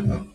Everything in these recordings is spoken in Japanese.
Uh-huh.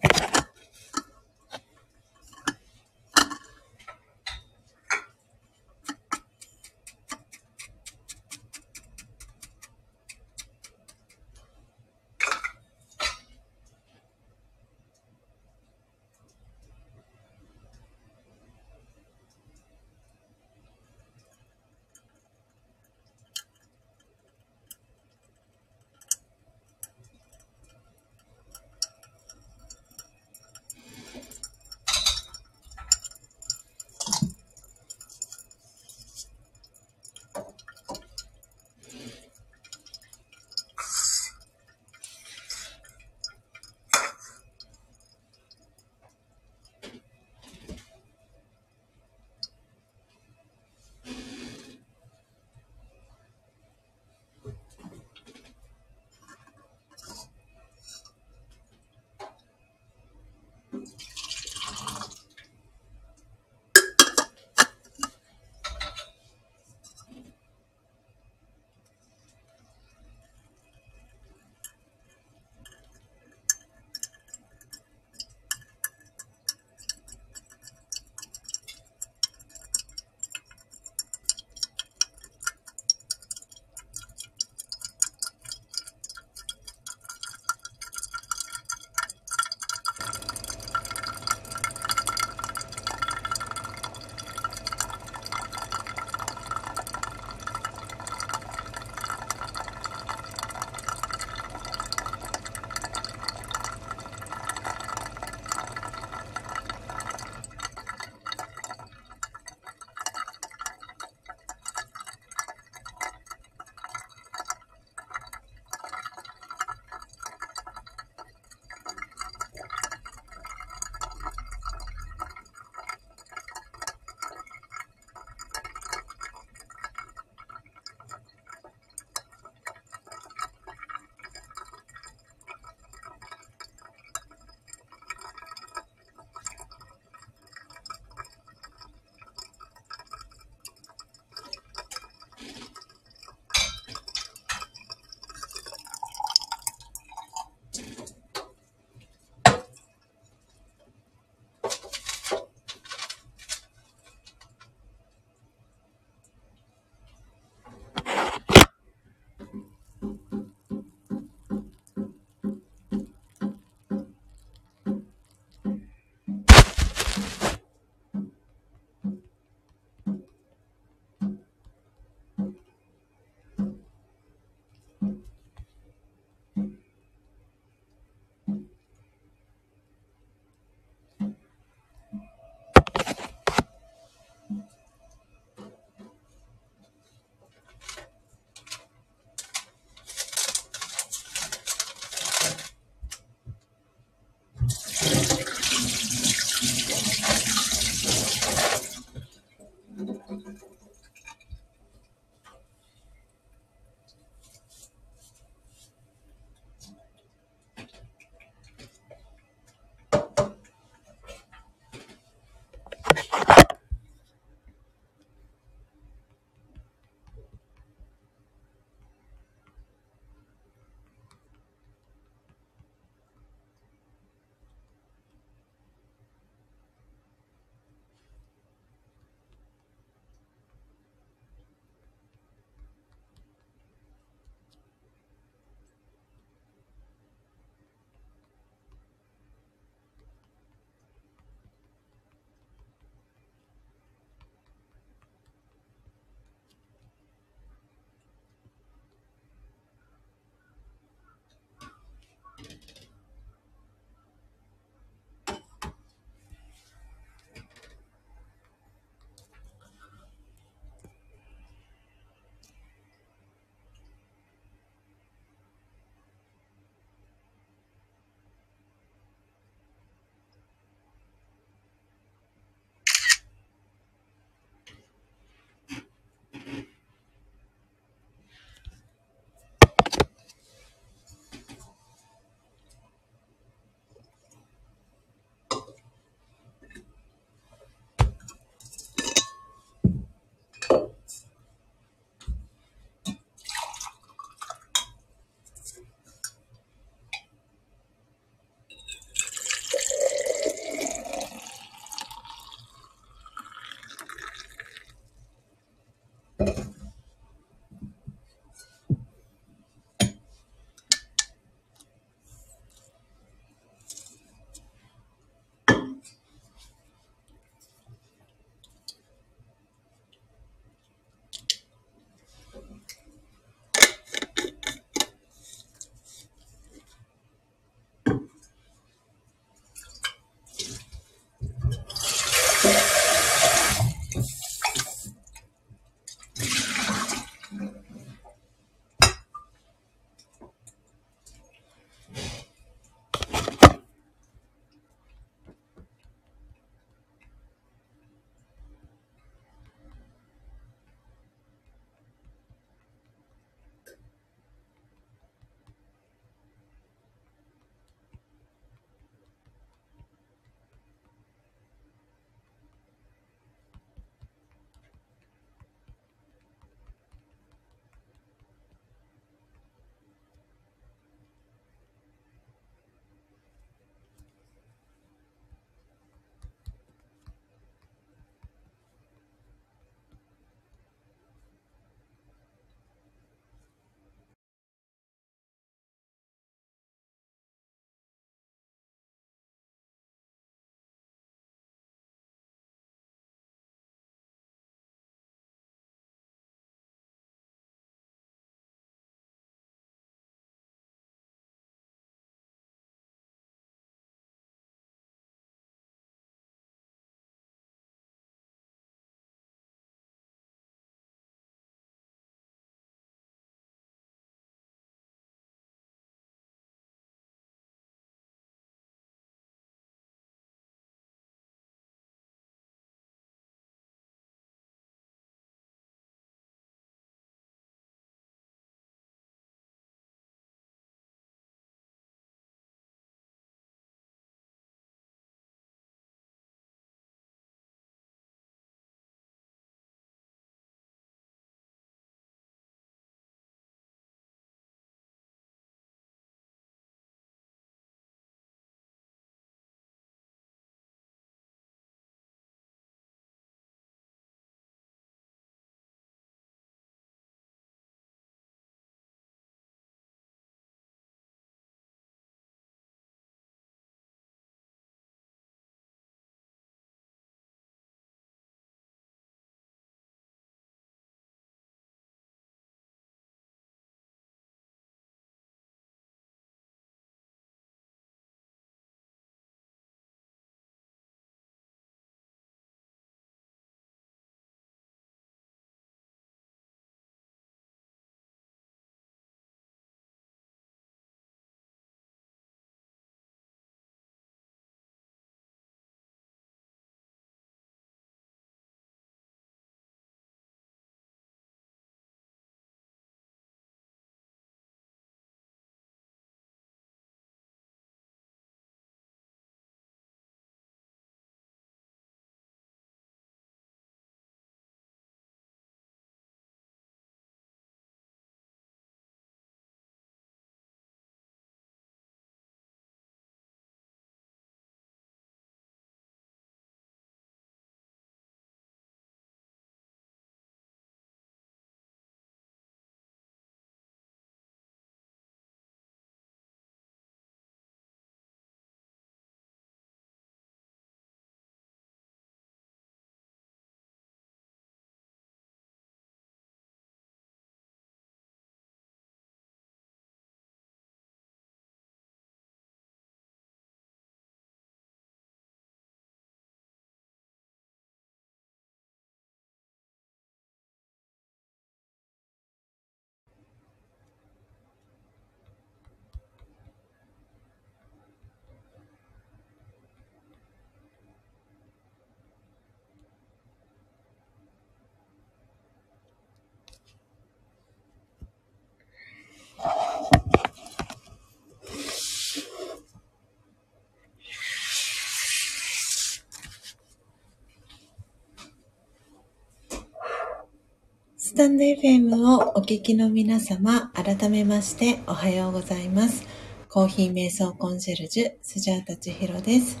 タンド FM をお聞きの皆様、改めましておはようございます。コーヒー瞑想コンシェルジュ、スジャータチヒロです。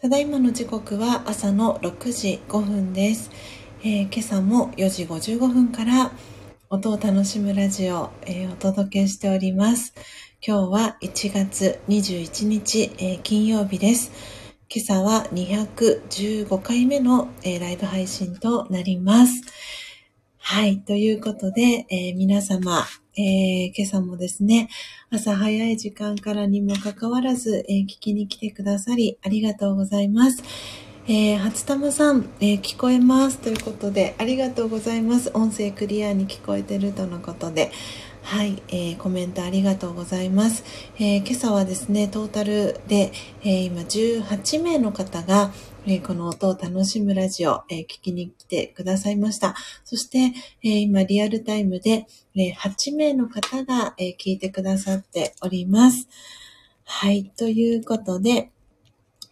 ただいまの時刻は朝の6時5分です。えー今朝も4時55分から音を楽しむラジオを、えーお届けしております。今日は1月21日、えー金曜日です。今朝は215回目の、えーライブ配信となります。はい。ということで、えー皆様、えー今朝もですね、朝早い時間からにもかかわらず、えー聞きに来てくださり、ありがとうございます。えー、初玉さん、えー聞こえます。ということで、ありがとうございます。音声クリアに聞こえてるとのことで、はい、えーコメントありがとうございます。え今朝はですね、トータルで、え今18名の方が、えーこの音を楽しむラジオ、えー聞きに来てくださいました。そして、えー今リアルタイムで、え8名の方が、え聞いてくださっております。はい、ということで、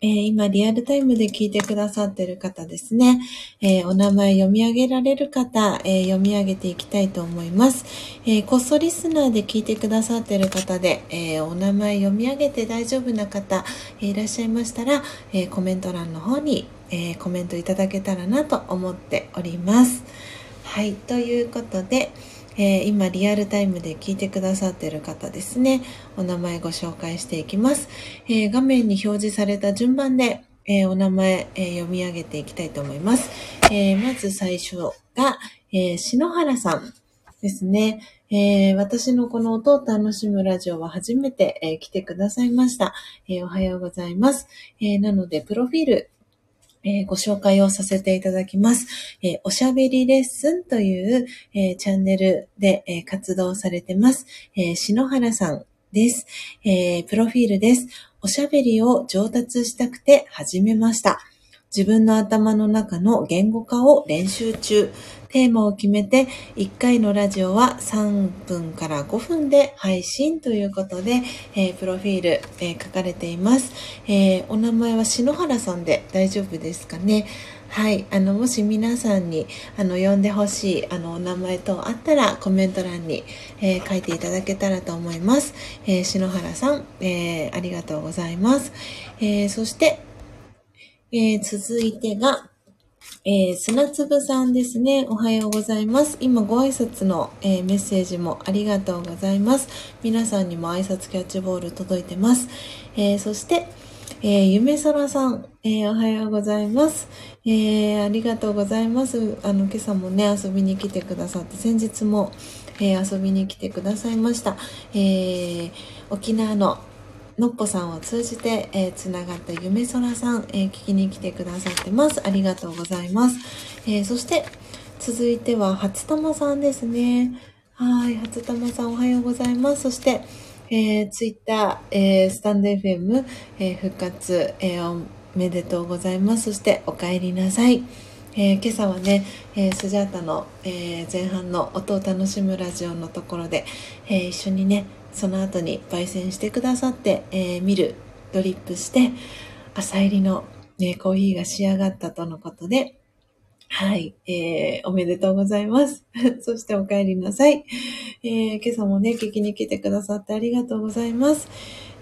えー今リアルタイムで聞いてくださってる方ですね、えーお名前読み上げられる方、えー読み上げていきたいと思います。えこっそリスナーで聞いてくださってる方で、えお名前読み上げて大丈夫な方、えいらっしゃいましたら、えコメント欄の方に、えーコメントいただけたらなと思っております。はい、ということで、えー今リアルタイムで聞いてくださってる方ですね、お名前ご紹介していきます。えー画面に表示された順番で、えーお名前、え読み上げていきたいと思います。えまず最初が、え篠原さんですね。え私のこの音を楽しむラジオは初めて、え来てくださいました、えおはようございます。えなので、プロフィール、えーご紹介をさせていただきます。えーおしゃべりレッスンという、えーチャンネルで、え活動されてます。え篠原さんです、えプロフィールです。おしゃべりを上達したくて始めました。自分の頭の中の言語化を練習中。テーマを決めて、1回のラジオは3分から5分で配信ということで、えープロフィール、えー書かれています。えーお名前は篠原さんで大丈夫ですかね？はい。あの、もし皆さんに、あの、呼んでほしい、あの、お名前等あったら、コメント欄に、え書いていただけたらと思います。え篠原さん、えありがとうございます。えそして、えー続いてが、えー砂粒さんですね。おはようございます。今ご挨拶の、えーメッセージもありがとうございます。皆さんにも挨拶キャッチボール届いてます。えーそして、えー、ゆめそらさん、えおはようございます。えーありがとうございます。あの、今朝もね、遊びに来てくださって、先日も、え遊びに来てくださいました。え沖縄ののっぽさんを通じて、えーつながったゆめそらさん、えー聞きに来てくださってます。ありがとうございます。えーそして、続いては、初玉さんですね。はい、初玉さんおはようございます。そして、えー、ツイッター、えースタンド FM、えー復活、えーおめでとうございます。そして、お帰りなさい。えー今朝はね、えースジャータの、えー前半の音を楽しむラジオのところで、えー一緒にね、その後に焙煎してくださって、えーミル、ドリップして、朝入りの、ね、コーヒーが仕上がったとのことで、はい、えーおめでとうございます。そしてお帰りなさい。えー今朝もね、聞きに来てくださってありがとうございます。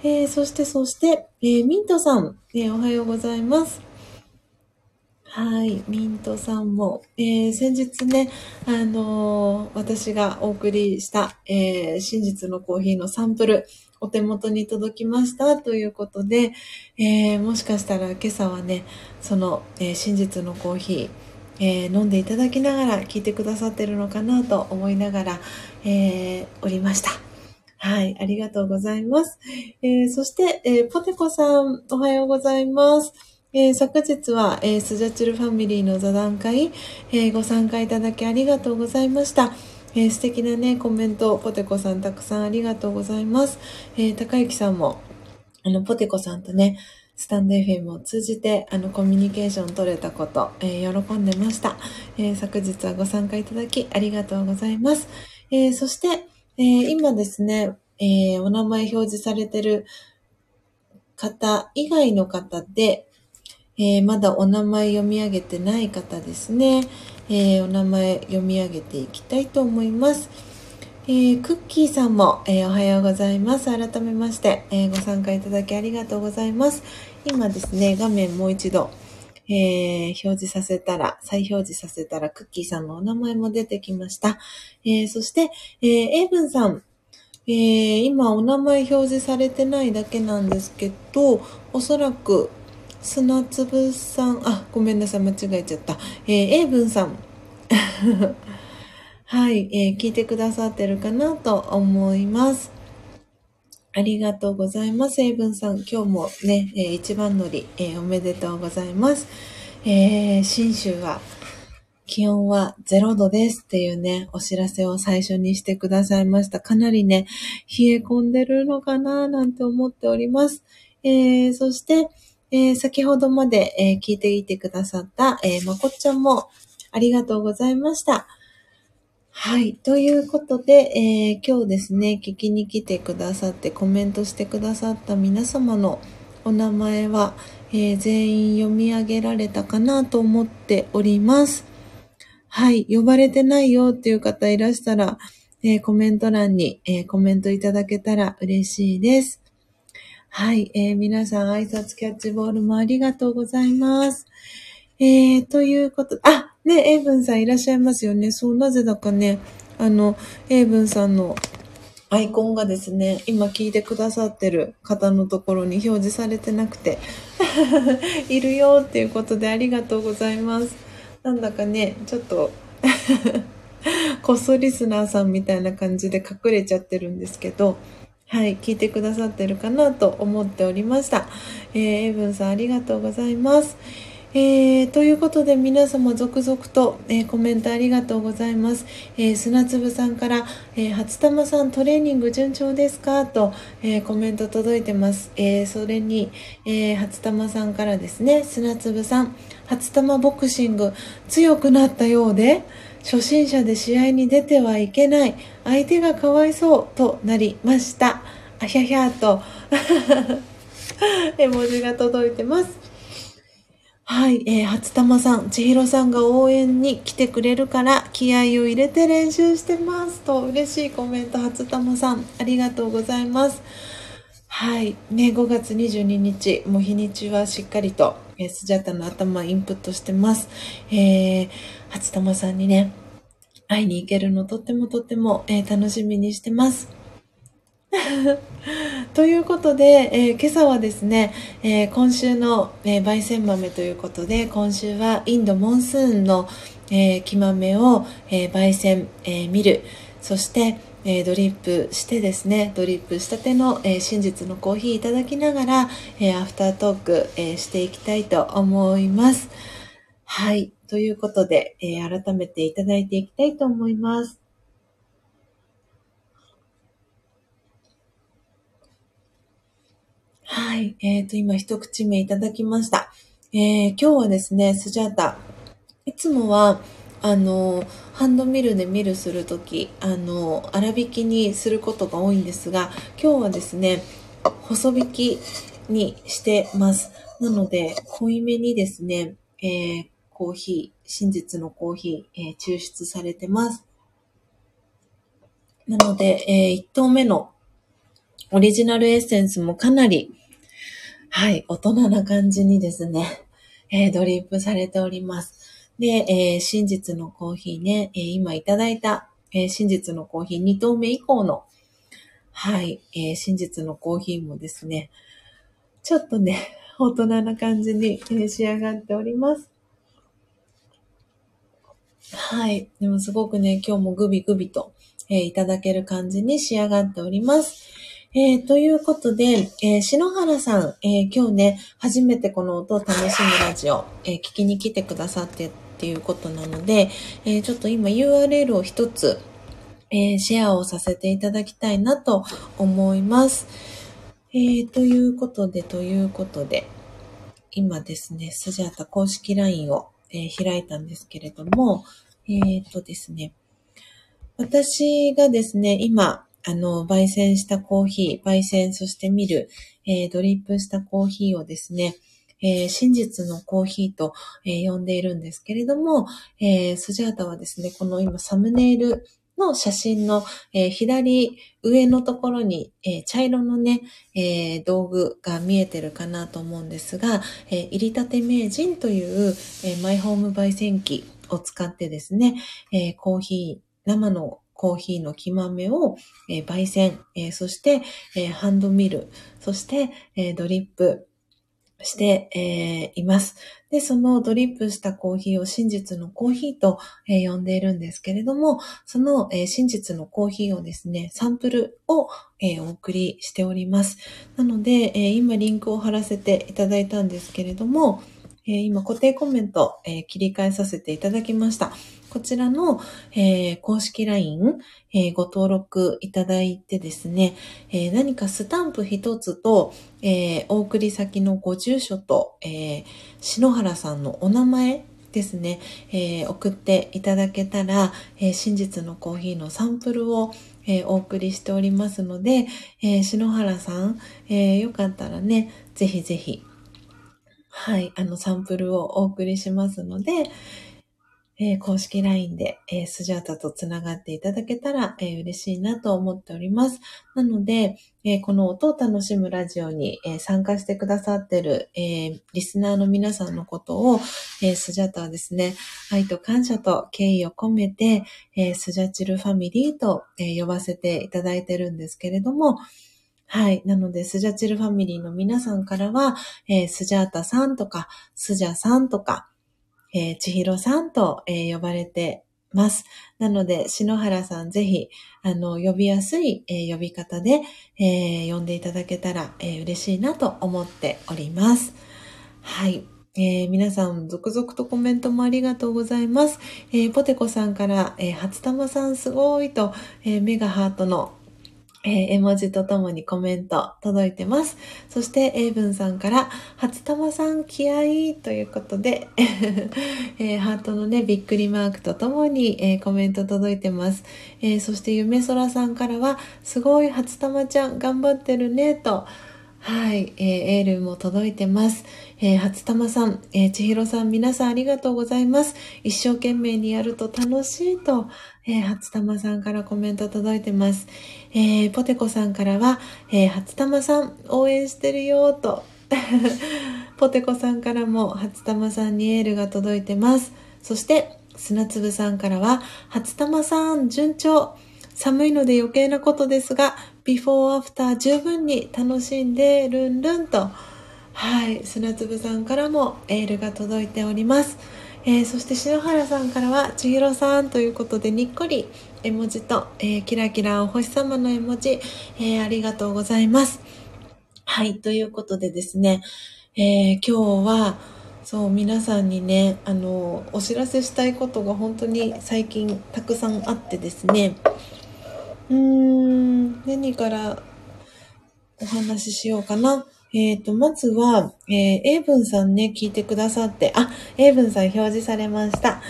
えーそして、そして、えーミントさん、えーおはようございます。はい、ミントさんも、えー先日ね、あのー私がお送りした、えー真実のコーヒーのサンプル、お手元に届きましたということで、えもしかしたら今朝はね、その、え真実のコーヒー、え飲んでいただきながら聞いてくださってるのかなと思いながら、えおりました。はい、ありがとうございます。えそして、えポテコさん、おはようございます。えー昨日は、えースジャチルファミリーの座談会、えーご参加いただきありがとうございました。えー素敵なね、コメント、ポテコさんたくさんありがとうございます。えー高幸さんも、あの、ポテコさんとね、スタンド FM を通じて、あの、コミュニケーション取れたこと、えー喜んでました。えー昨日はご参加いただきありがとうございます。えーそして、えー今ですね、えーお名前表示されてる方以外の方で、えーまだお名前読み上げてない方ですね。えー、お名前読み上げていきたいと思います。えー、クッキーさんも、え、おはようございます。改めまして、えご参加いただきありがとうございます。今ですね、画面もう一度、え表示させたら、再表示させたら、クッキーさんのお名前も出てきました。えそして、えー、エイブンさん、え、今お名前表示されてないだけなんですけど、おそらく砂粒さん、あ、ごめんなさい、間違えちゃった。えー、英文さん。はい、えー、聞いてくださってるかなと思います。ありがとうございます。英文さん、今日もね、えー、一番乗り、えー、おめでとうございます。えー、新州は、気温は0度ですっていうね、お知らせを最初にしてくださいました。かなりね、冷え込んでるのかななんて思っております。えー、そして、えー、先ほどまで、えー、聞いていてくださった、えー、まこっちゃんもありがとうございました。はい。ということで、え、今日ですね、聞きに来てくださってコメントしてくださった皆様のお名前は、え、全員読み上げられたかなと思っております。はい。呼ばれてないよっていう方いらしたら、え、コメント欄に、えコメントいただけたら嬉しいです。はい、えー、皆さん挨拶キャッチボールもありがとうございます。えー、ということ、あ、ね、エイブンさんいらっしゃいますよね。そう、なぜだかね、あの、エイブンさんのアイコンがですね、今聞いてくださってる方のところに表示されてなくて、いるよっていうことでありがとうございます。なんだかね、ちょっと こっそリスナーさんみたいな感じで隠れちゃってるんですけど、はい、聞いてくださってるかなと思っておりました。えー、エブンさんありがとうございます。えー、ということで皆様続々と、えー、コメントありがとうございます。えー、砂粒さんから、え、初玉さんトレーニング順調ですか？と、え、コメント届いてます。え、それに、え、初玉さんからですね、砂粒さん、初玉ボクシング強くなったようで、初心者で試合に出てはいけない。相手がかわいそうとなりました。あひゃひゃと 絵文字が届いてます。はい、えー、初玉さん、千尋さんが応援に来てくれるから気合を入れて練習してますと嬉しいコメント、初玉さん、ありがとうございます。はい、ね、5月22日、もう日にちはしっかりと、えー、スジャタの頭インプットしてます。えー、初玉さんにね、会いに行けるのとってもとっても、えー、楽しみにしてます。ということで、えー、今朝はですね、えー、今週の、えー、焙煎豆ということで、今週はインドモンスーンの、え木豆を、え焙煎、え見る。そして、えドリップしてですね、ドリップしたての、え真実のコーヒーいただきながら、えアフタートーク、えしていきたいと思います。はい。ということで、え改めていただいていきたいと思います。はい。えっ、ー、と、今一口目いただきました。えー、今日はですね、スジャータ。いつもは、あの、ハンドミルでミルするとき、あの、粗挽きにすることが多いんですが、今日はですね、細引きにしてます。なので、濃いめにですね、えー、コーヒー、真実のコーヒー、えー、抽出されてます。なので、えー、1投目のオリジナルエッセンスもかなりはい、大人な感じにですね、えー、ドリップされております。で、えー、真実のコーヒーね、えー、今いただいた、え真実のコーヒー2投目以降の、はい、え真実のコーヒーもですね、ちょっとね、大人な感じに、え仕上がっております。はい。でもすごくね、今日もグビグビと、えー、いただける感じに仕上がっております。えー、ということで、えー、篠原さん、えー、今日ね、初めてこの音を楽しむラジオ、え聞きに来てくださってっていうことなので、えちょっと今 URL を一つ、えシェアをさせていただきたいなと思います。えということで、ということで、今ですね、スジャータ公式 LINE を、え開いたんですけれども、えっ、とですね、私がですね、今、あの、焙煎したコーヒー、焙煎、そして見る、えー、ドリップしたコーヒーをですね、えー、真実のコーヒーと、えー、呼んでいるんですけれども、えー、スジャータはですね、この今サムネイルの写真の、えー、左上のところに、えー、茶色のね、えー、道具が見えてるかなと思うんですが、え入りたて名人という、えマイホーム焙煎機を使ってですね、えコーヒー、生のコーヒーの木豆を、え焙煎、えそして、えハンドミル、そして、えドリップ、して、えー、います。で、そのドリップしたコーヒーを真実のコーヒーと、えー、呼んでいるんですけれども、その、えー、真実のコーヒーをですね、サンプルを、えお送りしております。なので、え今リンクを貼らせていただいたんですけれども、え今固定コメント、え切り替えさせていただきました。こちらの、えー、公式 LINE、えー、ご登録いただいてですね、えー、何かスタンプ一つと、えお送り先のご住所と、え篠原さんのお名前ですね、え送っていただけたら、え真実のコーヒーのサンプルを、えお送りしておりますので、え篠原さん、えよかったらね、ぜひぜひ、はい、あのサンプルをお送りしますので、えー、公式 LINE で、えー、スジャータとつながっていただけたら、えー、嬉しいなと思っております。なので、えこの音を楽しむラジオに、え参加してくださってる、えリスナーの皆さんのことを、えスジャータはですね、愛と感謝と敬意を込めて、えスジャチルファミリーと、え呼ばせていただいてるんですけれども、はい。なので、スジャチルファミリーの皆さんからは、え、スジャータさんとか、スジャさんとか、えー、千尋さんと、えー、呼ばれてます。なので、篠原さんぜひ、あの、呼びやすい、えー、呼び方で、えー、呼んでいただけたら、えー、嬉しいなと思っております。はい。えー、皆さん、続々とコメントもありがとうございます。えー、ポテコさんから、えー、初玉さんすごいと、えー、メガハートのえー、絵文字とともにコメント届いてます。そして、エイブンさんから、初玉さん気合いということで、えー、ハートのね、びっくりマークとともに、えー、コメント届いてます。え、そして、夢空さんからは、すごい初玉ちゃん頑張ってるね、と、はい、えー、エールも届いてます。えー、初玉さん、えー、千尋さん、皆さんありがとうございます。一生懸命にやると楽しいと、えー、初玉さんからコメント届いてます。えー、ポテコさんからは、えー、初玉さん、応援してるよと、ポテコさんからも初玉さんにエールが届いてます。そして、砂粒さんからは、初玉さん、順調。寒いので余計なことですが、ビフォーアフター十分に楽しんでルンルンと、はい、砂粒さんからもエールが届いております。えー、そして篠原さんからは千尋さんということでにっこり絵文字と、えー、キラキラお星様の絵文字、えー、ありがとうございます。はい、ということでですね、え今日はそう皆さんにねあのお知らせしたいことが本当に最近たくさんあってですねうーん、何からお話ししようかな。えっ、ー、と、まずは、えー、英文さんね、聞いてくださって、あ、英文さん表示されました。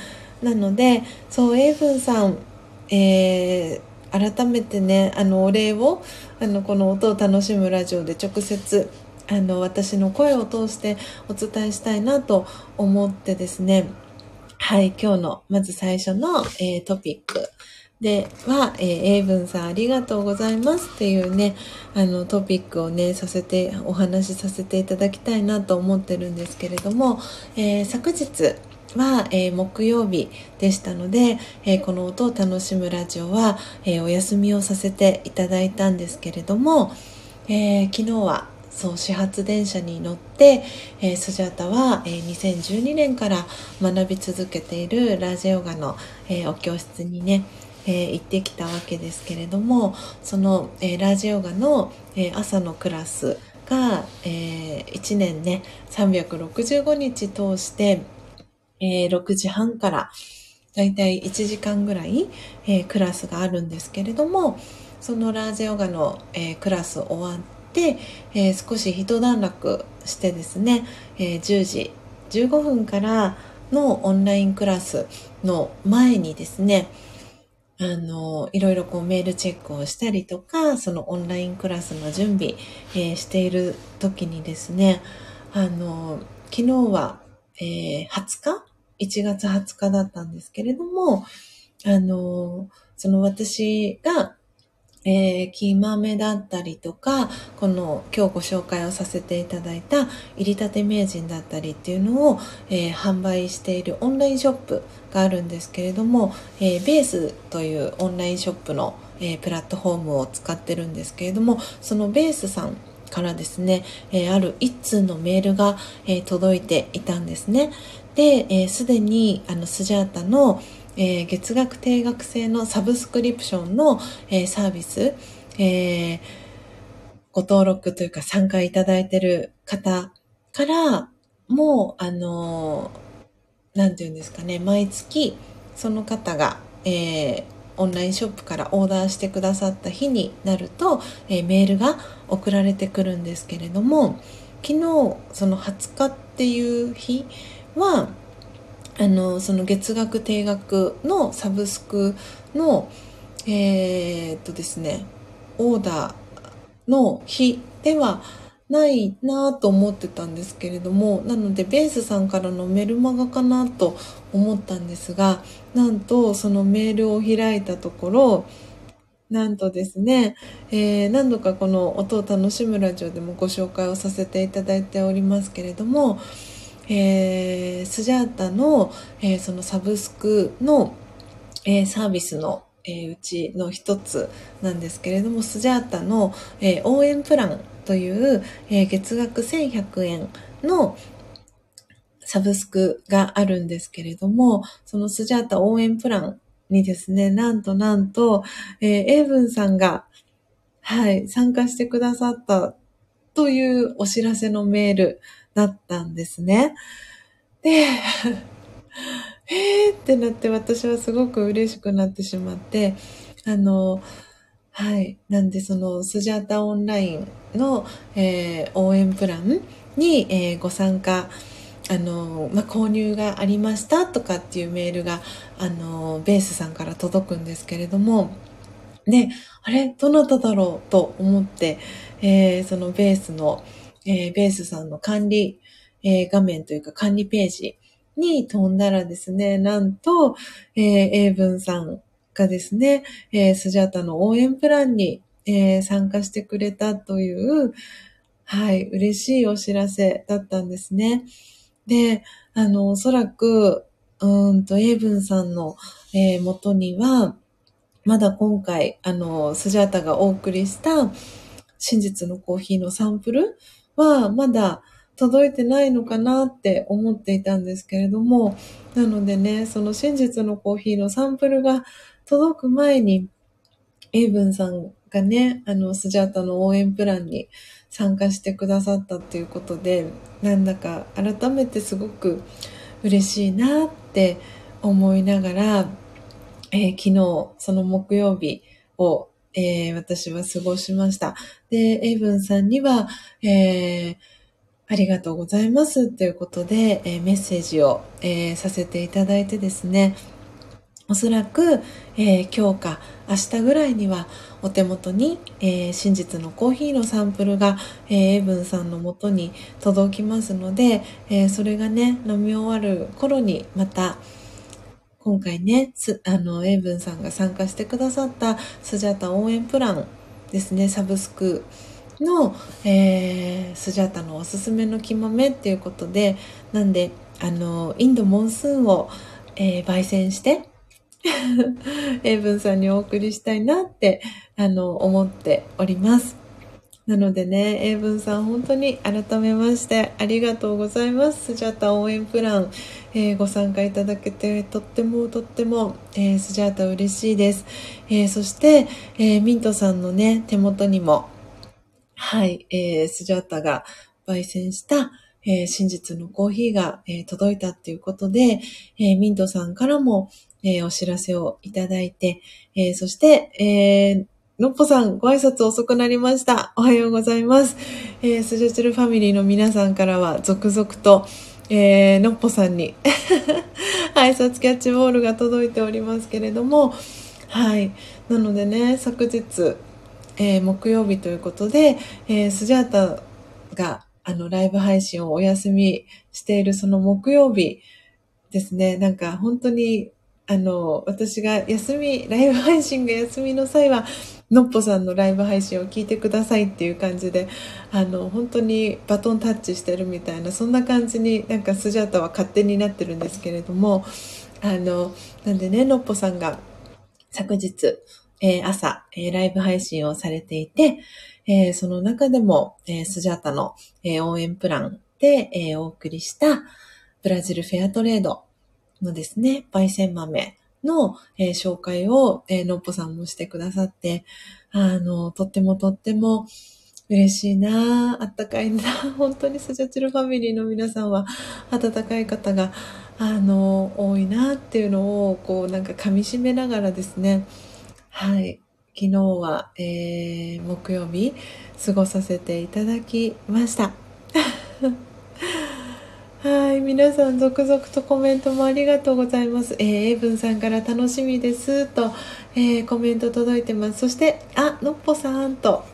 なので、そう、英文さん、えー、改めてね、あの、お礼を、あの、この音を楽しむラジオで直接、あの、私の声を通してお伝えしたいなと思ってですね、はい、今日の、まず最初の、えー、トピック。では、えー、英文さんありがとうございますっていうね、あのトピックをね、させて、お話しさせていただきたいなと思ってるんですけれども、えー、昨日、は、えー、木曜日でしたので、えー、この音を楽しむラジオは、えー、お休みをさせていただいたんですけれども、え昨日はそう始発電車に乗って、えー、スジャタは、えー、2012年から学び続けているラジオガの、えお教室にね、えー、行ってきたわけですけれどもその、えー、ラジオガの、えー、朝のクラスが、え1年ね365日通して、え6時半からだいたい1時間ぐらい、えクラスがあるんですけれどもそのラージオガの、えクラス終わって、え少し一段落してですね、え10時15分からのオンラインクラスの前にですねあの、いろいろこうメールチェックをしたりとか、そのオンラインクラスの準備、えー、している時にですね、あの、昨日は、えー、20日 ?1 月20日だったんですけれども、あの、その私がえー、木豆だったりとか、この今日ご紹介をさせていただいた入りたて名人だったりっていうのを、えー、販売しているオンラインショップがあるんですけれども、えー、ベースというオンラインショップの、えプラットフォームを使ってるんですけれども、そのベースさんからですね、えある一通のメールが、え届いていたんですね。で、す、で、にあのスジャータのえ、月額定額制のサブスクリプションの、え、サービス、え、ご登録というか参加いただいてる方からもう、あのなんていうんですかね、毎月その方が、えー、オンラインショップからオーダーしてくださった日になると、えー、メールが送られてくるんですけれども昨日その20日っていう日はあのその月額定額のサブスクのえー、っとですねオーダーの日ではないなと思ってたんですけれどもなのでベースさんからのメルマガかなと思ったんですがなんとそのメールを開いたところなんとですね、えー、何度かこの音を楽しむラジオでもご紹介をさせていただいておりますけれどもえー、スジャータの、えー、そのサブスクの、え、サービスの、え、うちの一つなんですけれども、スジャータの、え、応援プランという、えー、月額1100円のサブスクがあるんですけれども、そのスジャータ応援プランにですね、なんとなんと、えー、エイブンさんが、はい、参加してくださったというお知らせのメールだったんですね。で、えーってなって私はすごく嬉しくなってしまって、あの、はい。なんで、その、スジャータオンラインの、えー、応援プランに、えー、ご参加、あの、まあ、購入がありましたとかっていうメールが、あの、ベースさんから届くんですけれども、で、あれ？どなただろうと思って、えー、そのベースの、えー、ベースさんの管理、えー、画面というか管理ページに飛んだらですね、なんと、えー、英文さんがですね、えー、スジャータの応援プランに、えー、参加してくれたという、はい、嬉しいお知らせだったんですね。で、あの、おそらく、うんと、エイブンさんの、えー、元には、まだ今回、あの、スジャータがお送りした、真実のコーヒーのサンプルはまだ届いてないのかなって思っていたんですけれども、なのでね、その真実のコーヒーのサンプルが届く前に、エイブンさんがね、あの、スジャータの応援プランに参加してくださったっていうことで、なんだか改めてすごく嬉しいなって思いながら、えー、昨日、その木曜日をえー、私は過ごしました。で、エイブンさんには、えー、ありがとうございますということで、え、メッセージを、え、させていただいてですね、おそらく、えー、今日か明日ぐらいにはお手元に、えー、真実のコーヒーのサンプルが、えー、エブンさんの元に届きますので、えそれがね、飲み終わる頃にまた、今回ね、あの、エイブンさんが参加してくださったスジャタ応援プランですね、サブスクの、えー、スジャタのおすすめの木豆っていうことで、なんで、あの、インドモンスーンを、えー、焙煎して エイブンさんにお送りしたいなって、あの、思っております。なのでね、英文さん本当に改めましてありがとうございます。スジャータ応援プラン、えー、ご参加いただけてとってもとっても、えー、スジャータ嬉しいです。えー、そして、え、ミントさんのね、手元にも、はい、え、スジャータが焙煎した、え、真実のコーヒーが、え、届いたっていうことで、え、ミントさんからも、えー、お知らせをいただいて、えー、そして、えー、のっぽさん、ご挨拶遅くなりました。おはようございます。えー、スジャチルファミリーの皆さんからは続々と、えー、のっぽさんに 挨拶キャッチボールが届いておりますけれども、はい。なのでね、昨日、えー、木曜日ということで、えー、スジャータが、あの、ライブ配信をお休みしているその木曜日ですね、なんか本当に、あの、私が休み、ライブ配信が休みの際は、のっぽさんのライブ配信を聞いてくださいっていう感じで、あの、本当にバトンタッチしてるみたいな、そんな感じになんかスジャータは勝手になってるんですけれども、あの、なんでね、のっぽさんが昨日、えー、朝、えー、ライブ配信をされていて、えー、その中でも、えスジャータの、え応援プランで、えお送りしたブラジルフェアトレードのですね、焙煎豆の、え紹介を、えのっぽさんもしてくださって、あの、とってもとっても嬉しいなあったかいな 本当にスジャチルファミリーの皆さんは温かい方が、あの、多いなっていうのを、こう、なんか噛み締めながらですね、はい。昨日は、えー、木曜日、過ごさせていただきました。はい、皆さん続々とコメントもありがとうございます。えー、エブンさんから楽しみですと、えー、コメント届いてます。そして、あ、のっぽさんと、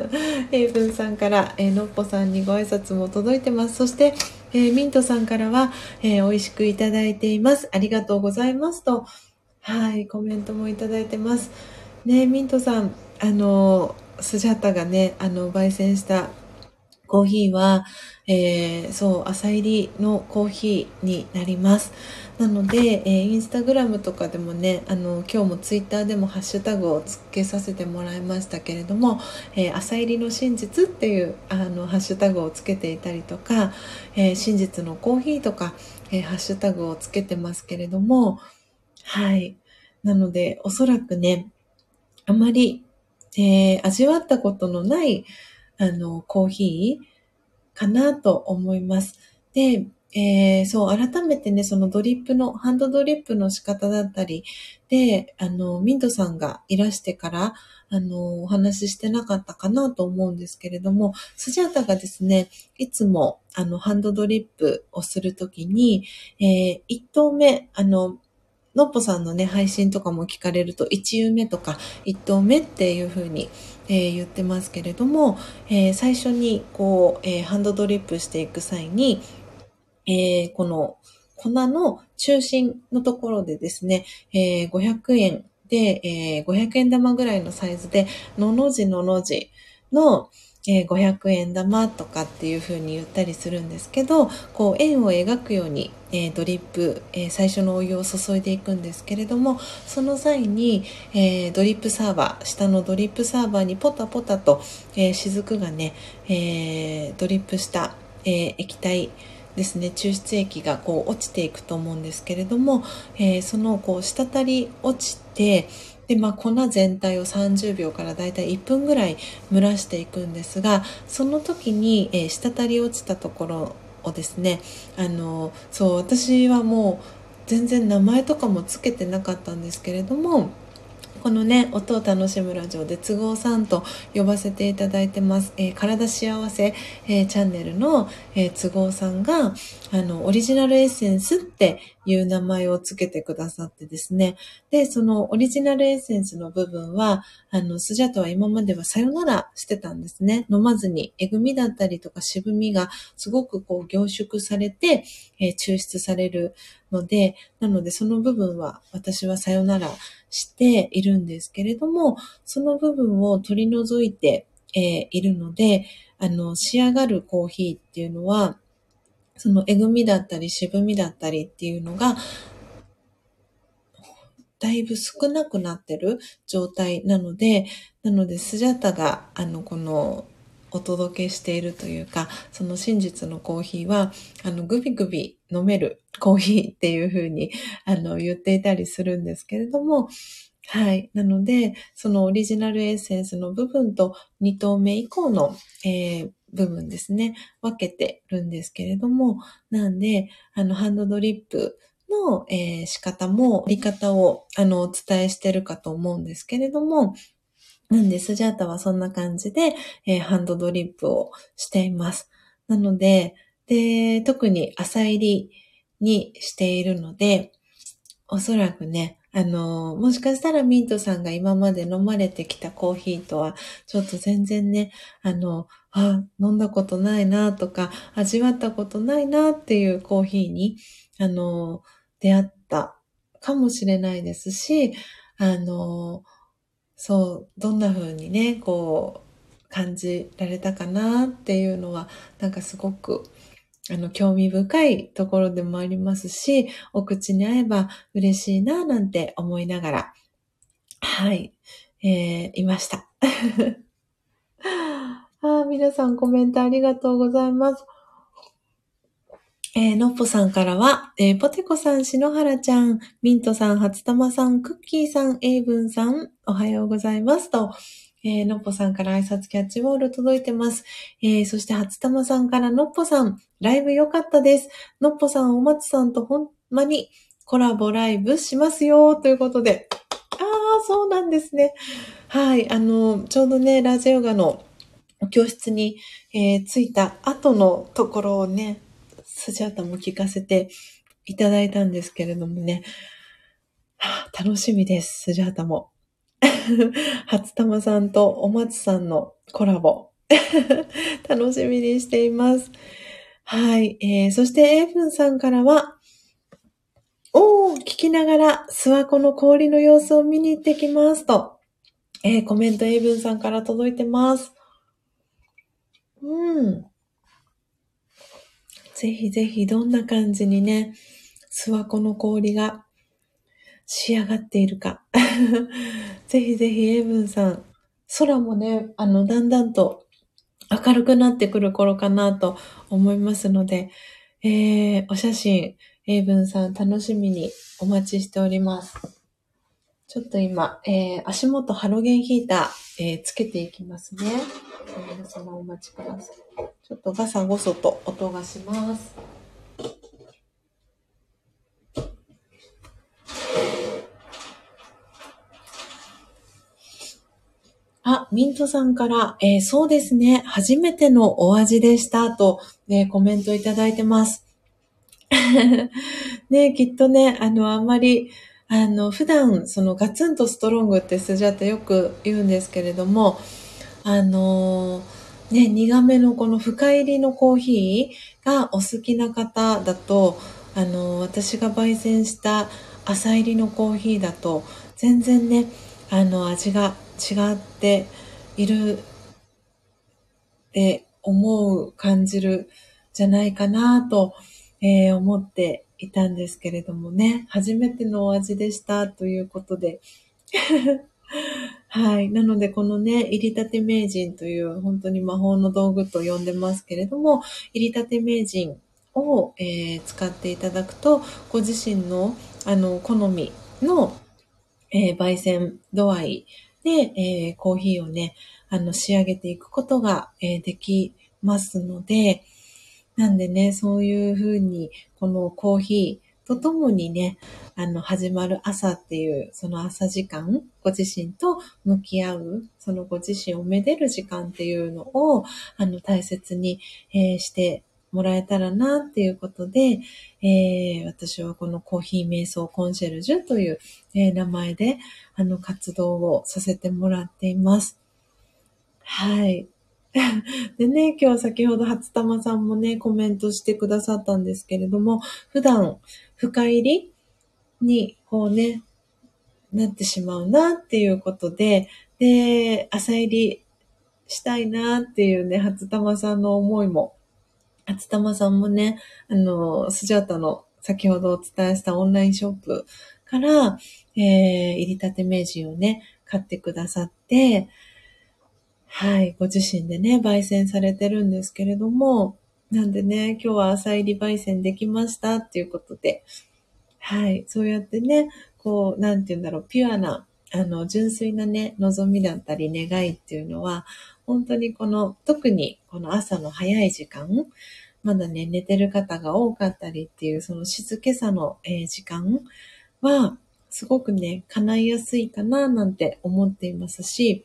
エブンさんから、えー、のっぽさんにご挨拶も届いてます。そして、えー、ミントさんからは、えー、美味しくいただいています。ありがとうございますと、はい、コメントもいただいてます。ね、ミントさん、あの、スジャタがね、あの、焙煎したコーヒーは、えー、そう、朝入りのコーヒーになります。なので、えー、インスタグラムとかでもね、あの、今日もツイッターでもハッシュタグをつけさせてもらいましたけれども、えー、朝入りの真実っていう、あの、ハッシュタグをつけていたりとか、えー、真実のコーヒーとか、えハッシュタグをつけてますけれども、はい。なので、おそらくね、あまり、え、味わったことのない、あの、コーヒーかなと思います。で、えー、そう、改めてね、そのドリップの、ハンドドリップの仕方だったり、で、あの、ミントさんがいらしてから、あの、お話ししてなかったかなと思うんですけれども、スジャータがですね、いつも、あの、ハンドドリップをするときに、えー、1投目、あの、のっぽさんのね、配信とかも聞かれると、1湯目とか1投目っていう風に、えー、言ってますけれども、えー、最初にこう、えー、ハンドドリップしていく際に、えこの粉の中心のところでですね、え500円で、え500円玉ぐらいのサイズで、のの字のの字の、えー、500円玉とかっていう風に言ったりするんですけどこう円を描くように、えー、ドリップ、えー、最初のお湯を注いでいくんですけれどもその際に、えドリップサーバー下のドリップサーバーにポタポタと、え雫がね、えドリップした、え液体ですね抽出液がこう落ちていくと思うんですけれども、えそのこう滴り落ちてで、まあ、粉全体を30秒からだいたい1分ぐらい蒸らしていくんですが、その時に、えー、滴り落ちたところをですね、あの、そう、私はもう全然名前とかもつけてなかったんですけれども、このね、音を楽しむラジオで都合さんと呼ばせていただいてます。えー、体幸せ、えー、チャンネルの、えー、都合さんが、あの、オリジナルエッセンスっていう名前をつけてくださってですね。で、そのオリジナルエッセンスの部分は、あの、スジャタは今まではさよならしてたんですね。飲まずに、えぐみだったりとか渋みがすごくこう凝縮されて、え抽出されるので、なのでその部分は私はさよならしているんですけれども、その部分を取り除いて、えー、いるので、あの、仕上がるコーヒーっていうのは、そのえぐみだったり渋みだったりっていうのが、だいぶ少なくなってる状態なので、なので、スジャタが、あの、この、お届けしているというか、その真実のコーヒーは、あの、グビグビ飲めるコーヒーっていう風に、あの、言っていたりするんですけれども、はい。なので、そのオリジナルエッセンスの部分と2投目以降の、えー、部分ですね、分けてるんですけれども、なんで、あの、ハンドドリップの、えー、仕方も、やり方を、あの、お伝えしてるかと思うんですけれども、なんで、スジャータはそんな感じで、えー、ハンドドリップをしています。なので、で、特に朝入りにしているので、おそらくね、あの、もしかしたらミントさんが今まで飲まれてきたコーヒーとは、ちょっと全然ね、あの、あ、飲んだことないなとか、味わったことないなっていうコーヒーに、あの、出会ったかもしれないですし、あの、そう、どんな風にね、こう、感じられたかなっていうのは、なんかすごく、あの、興味深いところでもありますし、お口に合えば嬉しいな、なんて思いながら、はい、えー、いました。あ皆さんコメントありがとうございます。えー、のっぽさんからは、えー、ポテコさん、篠原ちゃん、ミントさん、初玉さん、クッキーさん、エイブンさん、おはようございますと、えー、のっぽさんから挨拶キャッチボール届いてます。えー、そして初玉さんからのっぽさん、ライブ良かったです。のっぽさん、お松さんとほんまにコラボライブしますよ、ということで。ああ、そうなんですね。はい、あの、ちょうどね、ラジオガの教室に、えー、着いた後のところをね、スジャータも聞かせていただいたんですけれどもね、はあ、楽しみです、スジャータも。初玉さんとお松さんのコラボ。楽しみにしています。はい。えー、そして、エイブンさんからは、おー、聞きながら、諏訪湖の氷の様子を見に行ってきますと、えー、コメントエイブンさんから届いてます。うん。ぜひぜひどんな感じにね、諏訪湖の氷が仕上がっているか。ぜひぜひエイブンさん、空もね、あの、だんだんと明るくなってくる頃かなと思いますので、えー、お写真、エイブンさん楽しみにお待ちしております。ちょっと今、えー、足元ハロゲンヒーター、えー、つけていきますね。皆様お待ちください。ちょっとガサゴソと音がします。あ、ミントさんから、えー、そうですね、初めてのお味でしたと、えー、コメントいただいてます。ね、きっとね、あの、あんまり、あの、普段、そのガツンとストロングってスジャってよく言うんですけれども、あのね、苦めのこの深入りのコーヒーがお好きな方だと、あの私が焙煎した浅入りのコーヒーだと、全然ね、あの、味が違っているって思う、感じるじゃないかなと、えー、思っていたんですけれどもね、初めてのお味でしたということで。はい。なので、このね、入りたて名人という本当に魔法の道具と呼んでますけれども、入りたて名人を、えー、使っていただくと、ご自身の、あの、好みの、えー、焙煎度合いで、えー、コーヒーをね、あの、仕上げていくことが、えできますので、なんでね、そういうふうに、このコーヒーとともにね、あの、始まる朝っていう、その朝時間、ご自身と向き合う、そのご自身をめでる時間っていうのを、あの、大切に、えー、してもらえたらなっていうことで、えー、私はこのコーヒー瞑想コンシェルジュという、えー、名前で、あの、活動をさせてもらっています。はい。でね、今日先ほど初玉さんもね、コメントしてくださったんですけれども、普段深入りにこうね、なってしまうなっていうことで、で、朝入りしたいなっていうね、初玉さんの思いも、初玉さんもね、あの、スジャータの先ほどお伝えしたオンラインショップから、えー、入りたて名人をね、買ってくださって、はい、ご自身でね、焙煎されてるんですけれども、なんでね、今日は朝入り焙煎できましたっていうことで、はい、そうやってね、こう、なんて言うんだろう、ピュアな、あの、純粋なね、望みだったり願いっていうのは、本当にこの、特にこの朝の早い時間、まだね、寝てる方が多かったりっていう、その静けさの、えー、時間は、すごくね、叶いやすいかななんて思っていますし、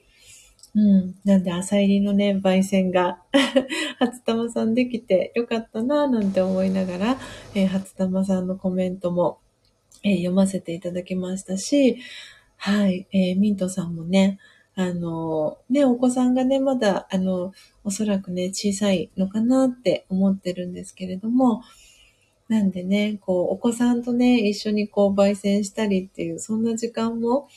うん。なんで朝入りのね、焙煎が 初玉さんできてよかったななんて思いながら、えー、初玉さんのコメントも、えー読ませていただきましたし、はい、えーミントさんもね、あの、ね、お子さんがね、まだ、あの、おそらくね、小さいのかなって思ってるんですけれども、なんでね、こう、お子さんとね、一緒にこう、焙煎したりっていう、そんな時間も、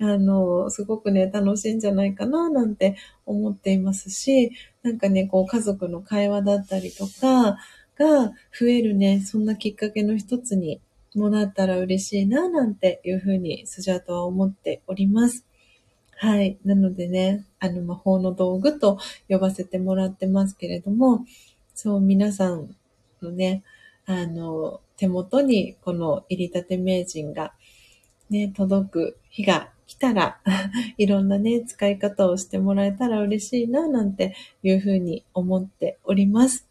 あの、すごくね、楽しいんじゃないかな、なんて思っていますし、なんかね、こう、家族の会話だったりとかが増えるね、そんなきっかけの一つにもなったら嬉しいな、なんていうふうに、スジャートは思っております。はい。なのでね、あの、魔法の道具と呼ばせてもらってますけれども、そう、皆さんのね、あの、手元にこの入りたて名人がね、届く日が来たら、いろんなね、使い方をしてもらえたら嬉しいな、なんていうふうに思っております。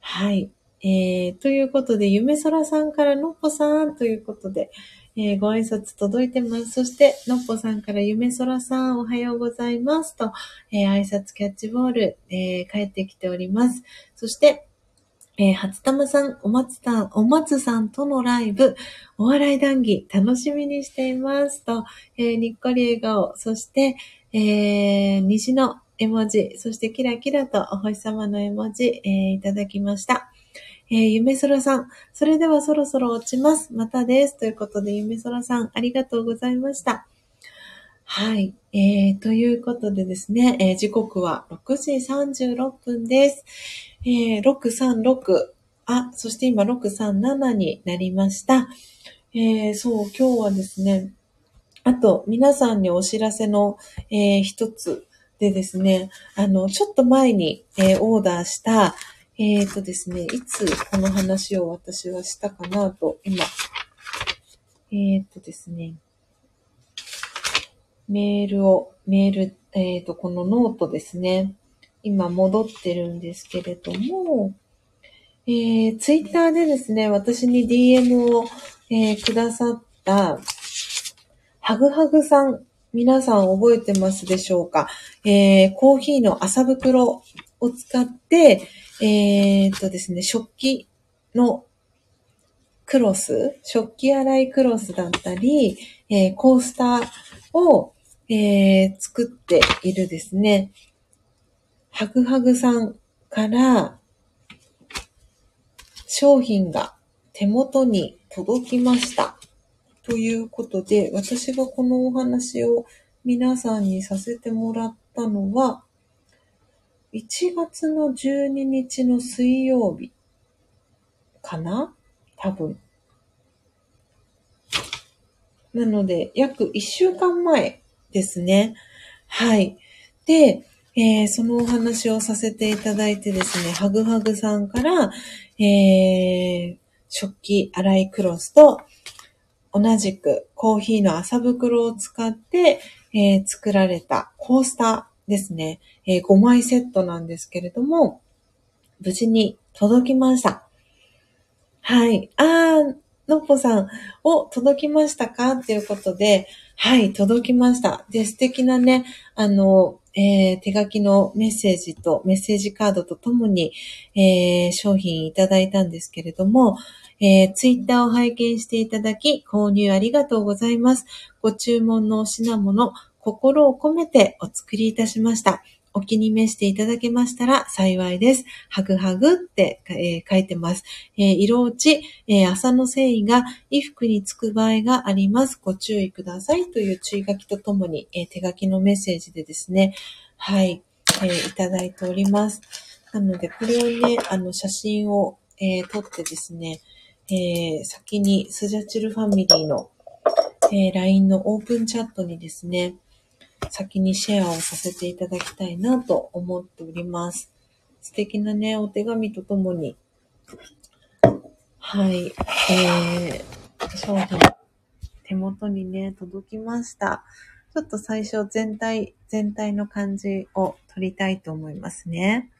はい。えー、ということで、夢空さんからのっぽさんということで、えーご挨拶届いてます。そして、のっぽさんから夢空さんおはようございますと、えー挨拶キャッチボール、えー帰ってきております。そして、えー初玉さん、お松さん、お松さんとのライブ、お笑い談義、楽しみにしていますと、えーにっこり笑顔、そして、えー虹の絵文字、そしてキラキラとお星様の絵文字、えーいただきました。えー、夢空さん、それではそろそろ落ちます。またです。ということで、夢空さん、ありがとうございました。はい。えー、ということでですね、えー時刻は6時36分です。えー、636、あ、そして今637になりました。えー、そう、今日はですね、あと、皆さんにお知らせの、えー一つでですね、あの、ちょっと前に、えーオーダーした、えーとですね、いつこの話を私はしたかなと、今、えーとですね、メールを、メール、えーと、このノートですね、今戻ってるんですけれども、えー、ツイッターでですね、私に DM を、えーくださった、ハグハグさん、皆さん覚えてますでしょうか？えー、コーヒーの麻袋を使って、えーっとですね、食器のクロス、食器洗いクロスだったり、えーコースターを、えー作っているですね、ハグハグさんから商品が手元に届きました。ということで、私がこのお話を皆さんにさせてもらったのは、1月の12日の水曜日かな？多分。なので、約1週間前ですね。はい。で、えーそのお話をさせていただいてですね、ハグハグさんから、えー食器洗いクロスと、同じくコーヒーの麻袋を使って、えー作られたコースターですね。えー5枚セットなんですけれども、無事に届きました。はい。あー、のっぽさん、お、届きましたか？っていうことで、はい、届きました。で、素敵なね、あの、えー手書きのメッセージと、メッセージカードとともに、えー商品いただいたんですけれども、えー、ツイッターを拝見していただき、購入ありがとうございます。ご注文のお品物、心を込めてお作りいたしました。お気に召していただけましたら幸いです。ハグハグって、えー書いてます。えー色落ち、えー麻の繊維が衣服につく場合があります。ご注意くださいという注意書きとともに、え手書きのメッセージでですね、はい、えいただいております。なので、これをね、あの、写真を、え撮ってですね、え先にスジャチルファミリーの、え LINE のオープンチャットにですね、先にシェアをさせていただきたいなと思っております。素敵なね、お手紙とともに、はい、えー、商品、手元にね、届きました。ちょっと最初全体、全体の感じを撮りたいと思いますね。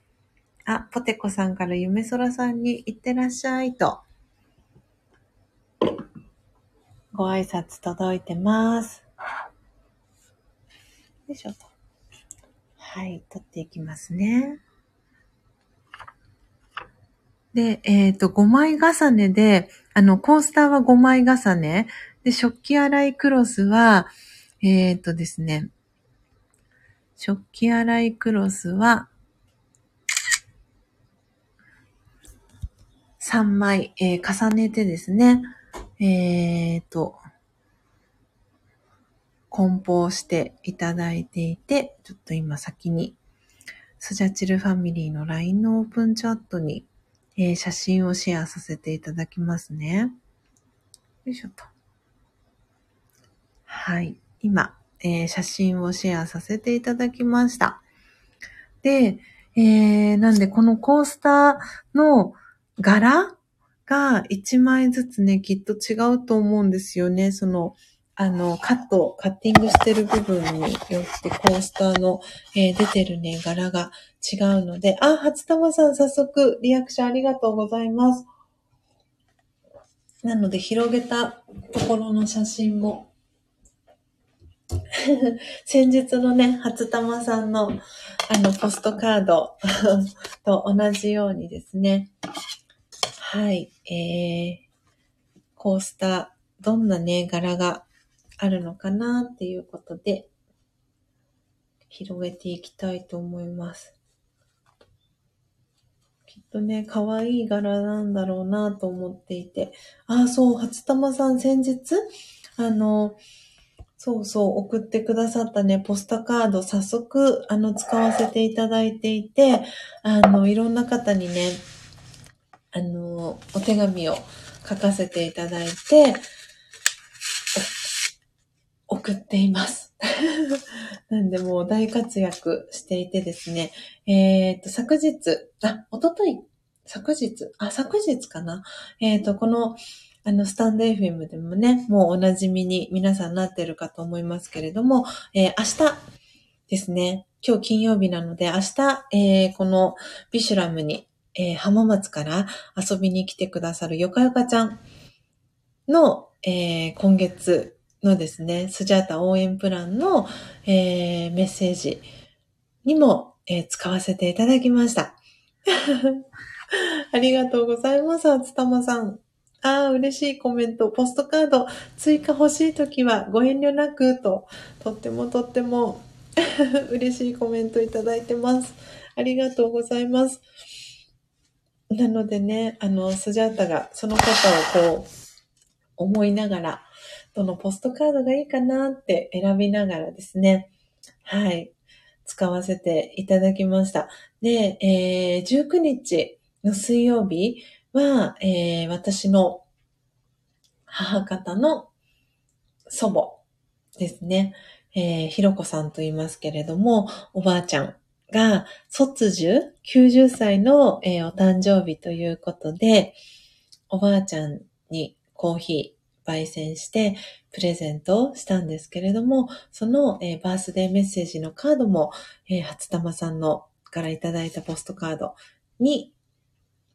あ、ポテコさんから夢空さんに行ってらっしゃいと。ご挨拶届いてます。よいしょと。はい、取っていきますね。で、えっ、と、5枚重ねで、あの、コースターは5枚重ね。で、食器洗いクロスは、えっ、ー、とですね、食器洗いクロスは、3枚、えー、重ねてですね、えっ、ー、と、梱包していただいていて、ちょっと今先に、スジャチルファミリーの LINE のオープンチャットに、えー、写真をシェアさせていただきますね。よいしょと。はい。今、えー、写真をシェアさせていただきました。で、えー、なんでこのコースターの柄が1枚ずつね、きっと違うと思うんですよね。その、あの、カット、カッティングしてる部分によってコースターの、えー、出てるね、柄が違うので、あ、初玉さん早速リアクションありがとうございます。なので広げたところの写真も 先日のね、初玉さんのあのポストカード と同じようにですね、はい、えー、コースター、どんなね、柄があるのかなっていうことで、広げていきたいと思います。きっとね、可愛い柄なんだろうなと思っていて。ああ、そう、初玉さん先日、あの、そうそう、送ってくださったね、ポスタカード、早速、あの、使わせていただいていて、あの、いろんな方にね、あの、お手紙を書かせていただいて、送っています。なんでもう大活躍していてですね、えっ、ー、と、昨日、あ、おととい、昨日、あ、昨日かな。えっ、ー、と、この、あの、スタンド FM でもね、もうお馴染みに皆さんなってるかと思いますけれども、えー、明日ですね、今日金曜日なので、明日、えー、このビシュラムに、えー、浜松から遊びに来てくださるよかよかちゃんの、えー、今月のですね、スジャータ応援プランの、えー、メッセージにも、えー、使わせていただきました。ありがとうございます、あつたまさん。ああ、嬉しいコメント。ポストカード追加欲しいときはご遠慮なくと、とってもとっても 嬉しいコメントいただいてます。ありがとうございます。なのでね、あの、スジャータがその方をこう、思いながら、どのポストカードがいいかなって選びながらですね、はい、使わせていただきました。で、えー、19日の水曜日、は、えー、私の母方の祖母ですね。えー、ひろこさんと言いますけれども、おばあちゃんが卒樹90歳の、えー、お誕生日ということで、おばあちゃんにコーヒー焙煎してプレゼントをしたんですけれども、その、えー、バースデーメッセージのカードも、えー、初玉さんのからいただいたポストカードに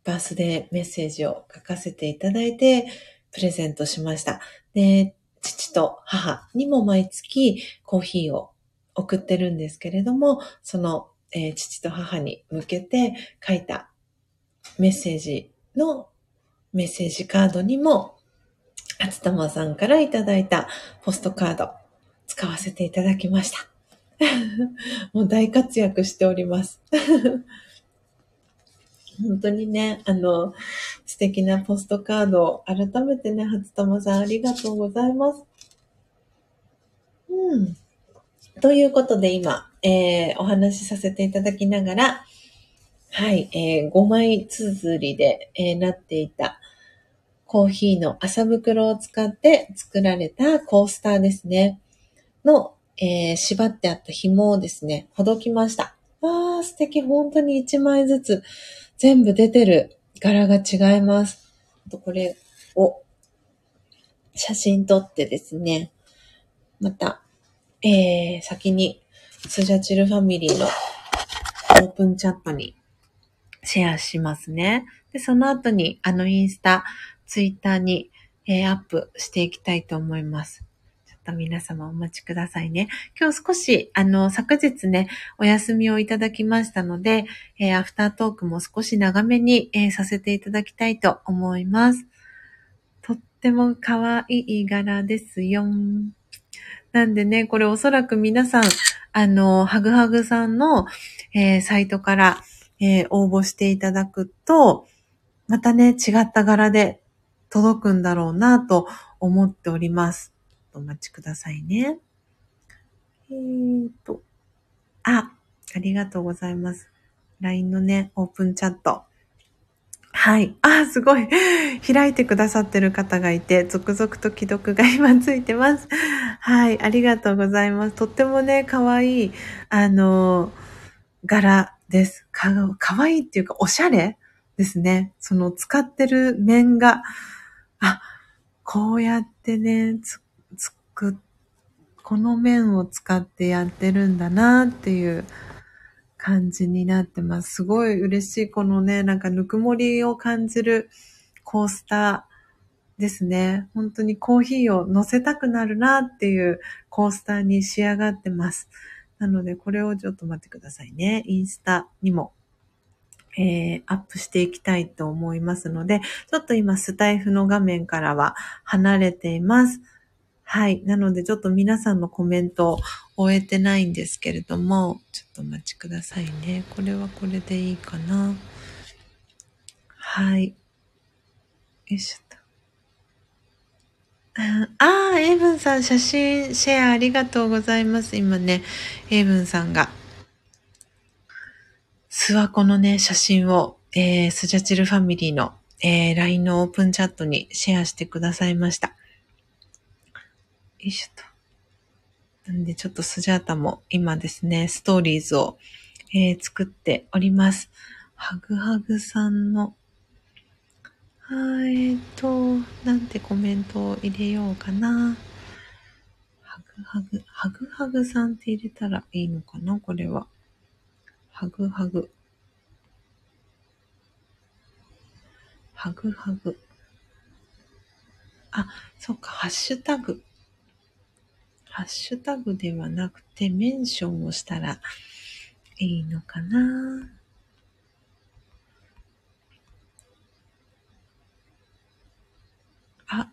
バースデーメッセージを書かせていただいて、プレゼントしました。で、父と母にも毎月コーヒーを送ってるんですけれども、その、えー、父と母に向けて書いたメッセージのメッセージカードにも、厚玉さんからいただいたポストカード使わせていただきました。もう大活躍しております。本当にね、あの、素敵なポストカードを改めてね、初玉さんありがとうございます。うん。ということで今、えー、お話しさせていただきながら、はい、えー、5枚綴りで、えー、なっていたコーヒーの麻袋を使って作られたコースターですね。の、えー、縛ってあった紐をですね、ほどきました。わー、素敵。本当に1枚ずつ全部出てる柄が違います。あとこれを写真撮ってですね、また、えー、先にスジャチルファミリーのオープンチャットにシェアしますね。で、その後にあのインスタ、ツイッターに、えー、アップしていきたいと思います。ちょっと皆様お待ちくださいね。今日少し、あの、昨日ね、お休みをいただきましたので、えー、アフタートークも少し長めに、えー、させていただきたいと思います。とっても可愛い柄ですよ。なんでね、これおそらく皆さん、あの、ハグハグさんの、えー、サイトから、えー、応募していただくと、またね、違った柄で届くんだろうなと思っております。お待ちくださいね。えーと、あ、ありがとうございます。LINE のね、オープンチャット。はい。あ、すごい。開いてくださってる方がいて、続々と既読が今ついてます。はい。ありがとうございます。とってもね、かわい、あの、柄です。か、かわいいっていうか、おしゃれですね。その使ってる面が、あ、こうやってね、つ、つく、この面を使ってやってるんだなっていう感じになってます。すごい嬉しい。このね、なんかぬくもりを感じるコースターですね。本当にコーヒーを乗せたくなるなっていうコースターに仕上がってます。なので、これをちょっと待ってくださいね。インスタにも、えー、アップしていきたいと思いますので、ちょっと今スタイフの画面からは離れています。はい。なので、ちょっと皆さんのコメントを終えてないんですけれども、ちょっとお待ちくださいね。これはこれでいいかな。はい。よいしょと。ああ、エイブンさん、写真シェアありがとうございます。今ね、エイブンさんが、諏訪湖のね、写真を、えー、スジャチルファミリーの、えー、LINE のオープンチャットにシェアしてくださいました。よいしょと。なんでちょっとスジャータも今ですね、ストーリーズを、えー、作っております。ハグハグさんの、はい、えっと、なんてコメントを入れようかな。ハグハグ、ハグハグさんって入れたらいいのかなこれは。ハグハグ。ハグハグ。あ、そっか、ハッシュタグ。ハッシュタグではなくてメンションをしたらいいのかなあ、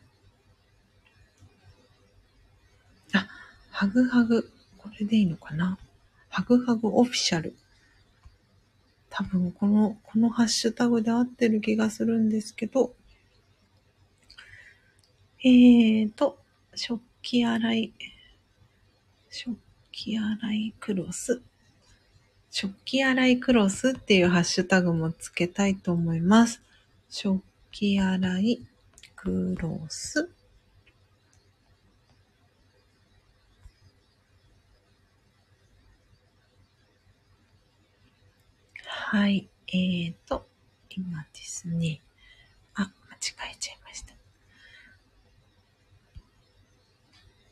あ、ハグハグ。これでいいのかなハグハグオフィシャル。多分この、このハッシュタグで合ってる気がするんですけど、えーと、食器洗い。食器洗いクロス。食器洗いクロスっていうハッシュタグもつけたいと思います。食器洗いクロス。はい。えーと、今ですね。あ、間違えちゃいました。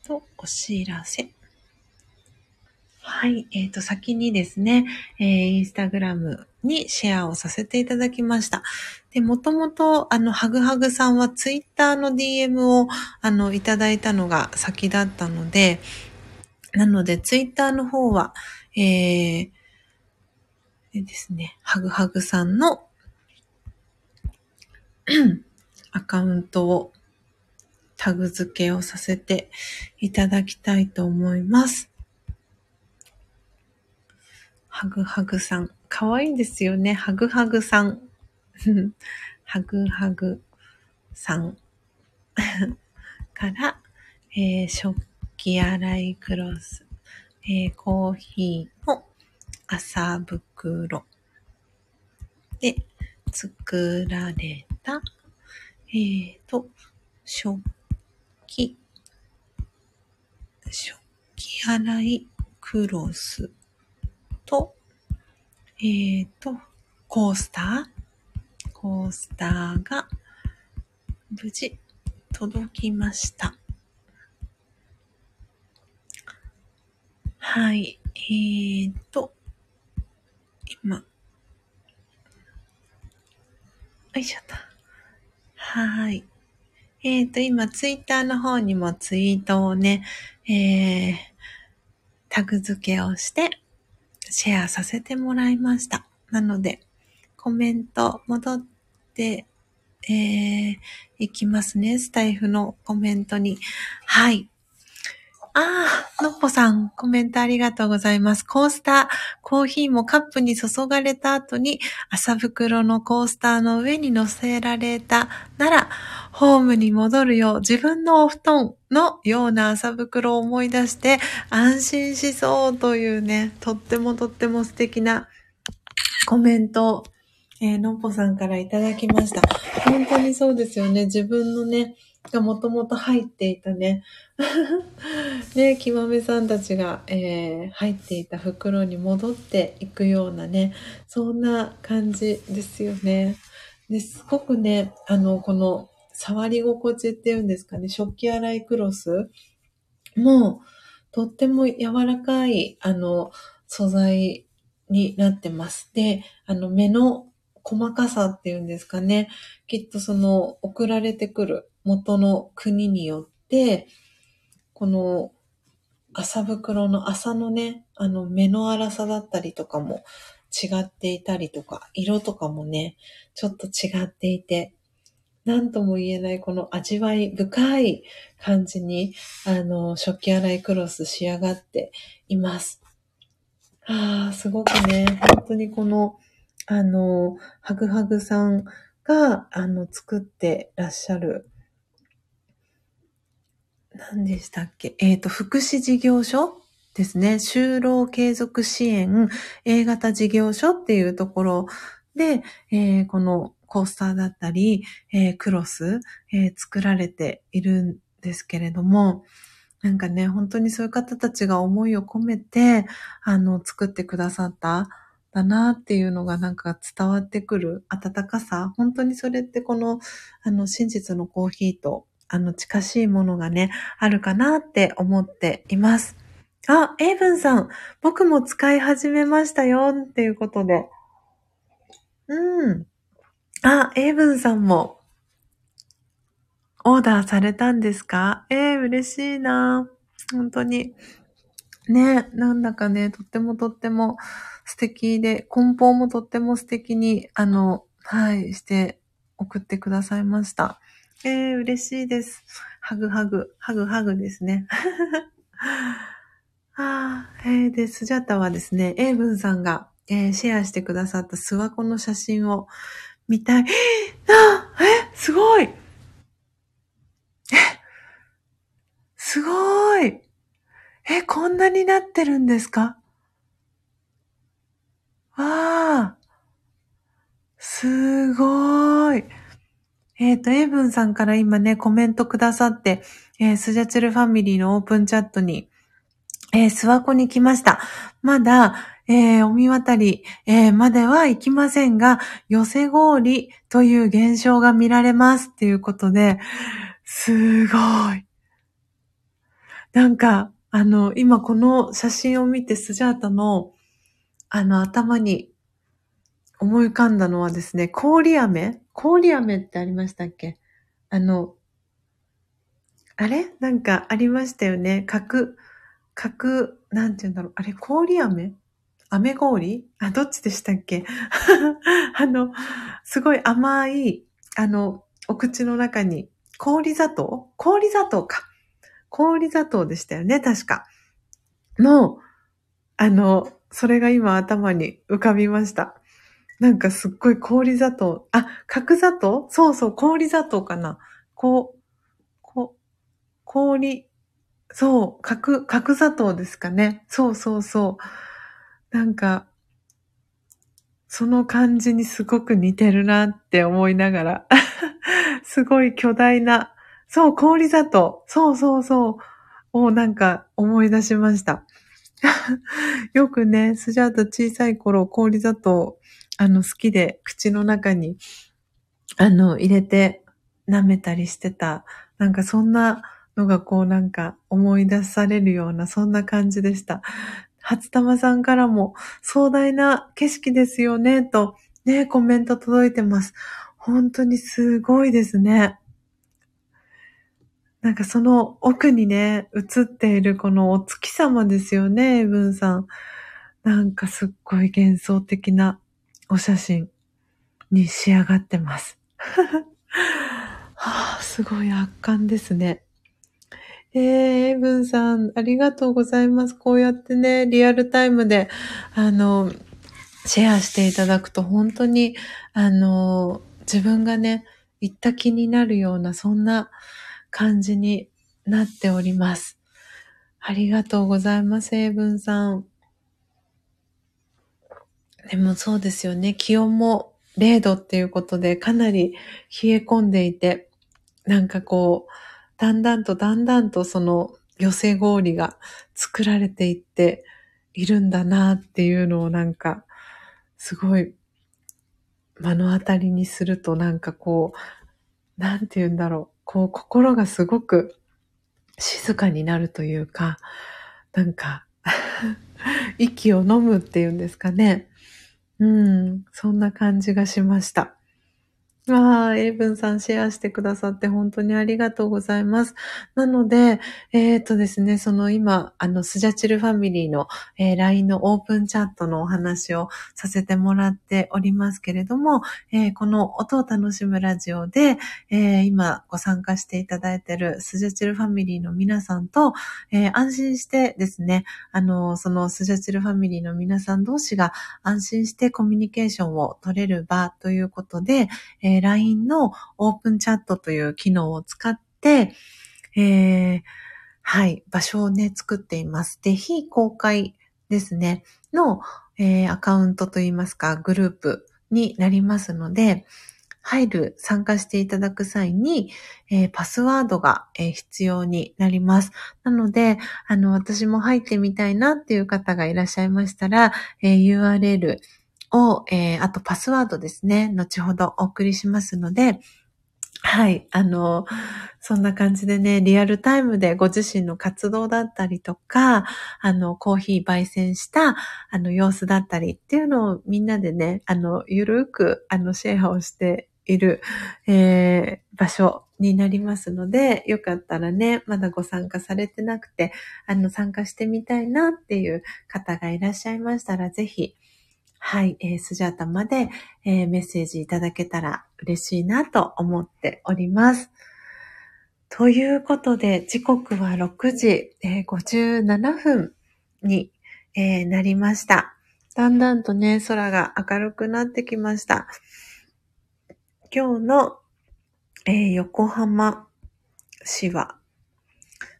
と、お知らせ。はい。えっ、ー、と、先にですね、えー、インスタグラムにシェアをさせていただきました。で、もともと、あの、ハグハグさんはツイッターの DM を、あの、いただいたのが先だったので、なので、ツイッターの方は、えー、でですね、ハグハグさんの アカウントをタグ付けをさせていただきたいと思います。ハグハグさん。かわいいですよね。ハグハグさん。ハグハグさん。から、えー、食器洗いクロス。えー、コーヒーの朝袋で作られた、えーと、食器、食器洗いクロスと、えっ、ー、と、コースターコースターが無事届きました。はい。えーと、今、よいしょと。はーい。えっ、ー、と、今、ツイッターの方にもツイートをね、えー、タグ付けをして、シェアさせてもらいました。なので、コメント戻ってえー、いきますね。スタイフのコメントに。はい。ああ、のっぽさん、コメントありがとうございます。コースター、コーヒーもカップに注がれた後に、朝袋のコースターの上に乗せられたなら、ホームに戻るよう、自分のお布団のような朝袋を思い出して安心しそうというね、とってもとっても素敵なコメント、えー、のっぽさんからいただきました。本当にそうですよね。自分のね、がもともと入っていたね、ね、きまめさんたちが、えー、入っていた袋に戻っていくようなね、そんな感じですよね。ですごくね、あの、この触り心地っていうんですかね、食器洗いクロスもとっても柔らかい、あの、素材になってます。で、あの、目の細かさっていうんですかね、きっとその送られてくる元の国によって、この麻袋の麻のね、あの目の粗さだったりとかも違っていたりとか、色とかもね、ちょっと違っていて、なんとも言えないこの味わい深い感じに、あの、食器洗いクロス仕上がっています。ああ、すごくね、本当にこの、あの、ハグハグさんが、あの、作ってらっしゃる、何でしたっけ？えっ、ー、と、福祉事業所ですね。就労継続支援 A 型事業所っていうところで、えー、このコースターだったり、えー、クロス、えー、作られているんですけれども、なんかね、本当にそういう方たちが思いを込めて、あの、作ってくださっただなっていうのがなんか伝わってくる温かさ。本当にそれってこの、あの、真実のコーヒーとあの、近しいものがね、あるかなって思っています。あ、エイブンさん、僕も使い始めましたよっていうことで。うん。あ、エイブンさんも、オーダーされたんですか？えー、嬉しいな本当に。ね、なんだかね、とってもとっても素敵で、梱包もとっても素敵に、あの、はい、して送ってくださいました。えー、嬉しいです。ハグハグ、ハグハグですね。あえー、で、スジャタはですね、エイブンさんが、えー、シェアしてくださったスワコの写真を見たい。えなえすごいえすごいえ、こんなになってるんですか？わあすごいえっ、ー、と、エイブンさんから今ね、コメントくださって、えー、スジャチルファミリーのオープンチャットに、えー、諏訪湖に来ました。まだ、えー、お見渡り、えー、までは行きませんが、寄せ氷という現象が見られますっていうことで、すごい。なんか、あの、今この写真を見てスジャータの、あの、頭に思い浮かんだのはですね、氷飴氷飴ってありましたっけ？あの、あれ？なんかありましたよね。角、角、なんて言うんだろう。あれ氷飴？飴氷？あ、どっちでしたっけ？あの、すごい甘い、あの、お口の中に、氷砂糖？氷砂糖か。氷砂糖でしたよね、確か。の、あの、それが今頭に浮かびました。なんかすっごい氷砂糖。あ、角砂糖？そうそう、氷砂糖かな。こう、こう、氷、そう、角、角砂糖ですかね。そうそうそう。なんか、その感じにすごく似てるなって思いながら。すごい巨大な、そう、氷砂糖。そうそうそう。をなんか思い出しました。よくね、スジャータ小さい頃氷砂糖あの、好きで口の中に、あの、入れて舐めたりしてた。なんかそんなのがこうなんか思い出されるような、そんな感じでした。初玉さんからも壮大な景色ですよね、とね、コメント届いてます。本当にすごいですね。なんかその奥にね、映っているこのお月様ですよね、エブンさん。なんかすっごい幻想的なお写真に仕上がってます。はあ、すごい圧巻ですね。えー、エブンさん、ありがとうございます。こうやってね、リアルタイムで、あの、シェアしていただくと本当に、あの、自分がね、行った気になるような、そんな感じになっております。ありがとうございます、エブンさん。でもそうですよね。気温も0度っていうことでかなり冷え込んでいて、なんかこう、だんだんとだんだんとその寄せ氷が作られていっているんだなっていうのをなんか、すごい目の当たりにするとなんかこう、なんて言うんだろう。こう心がすごく静かになるというか、なんか 息を飲むっていうんですかね。うん、そんな感じがしました。わあ、エイブンさんシェアしてくださって本当にありがとうございます。なので、えっ、ー、とですね、その今、あの、スジャチルファミリーの、えー、LINE のオープンチャットのお話をさせてもらっておりますけれども、えー、この音を楽しむラジオで、え今ご参加していただいているスジャチルファミリーの皆さんと、え安心してですね、あの、そのスジャチルファミリーの皆さん同士が安心してコミュニケーションを取れる場ということで、え LINE のオープンチャットという機能を使って、えー、はい、場所をね、作っています。で、非公開ですね、の、えー、アカウントといいますか、グループになりますので、入る、参加していただく際に、えー、パスワードが、えー、必要になります。なので、あの、私も入ってみたいなっていう方がいらっしゃいましたら、えー、URL、を、えー、あとパスワードですね、後ほどお送りしますので、はい。あの、そんな感じでね、リアルタイムでご自身の活動だったりとか、あの、コーヒー焙煎した、あの、様子だったりっていうのをみんなでね、あの、ゆるく、あの、シェアをしている、えー、場所になりますので、よかったらね、まだご参加されてなくて、あの、参加してみたいなっていう方がいらっしゃいましたら、ぜひ、はい、えー、スジャータまで、えー、メッセージいただけたら嬉しいなと思っております。ということで、時刻は6時、えー、57分に、えー、なりました。だんだんとね、空が明るくなってきました。今日の、えー、横浜市は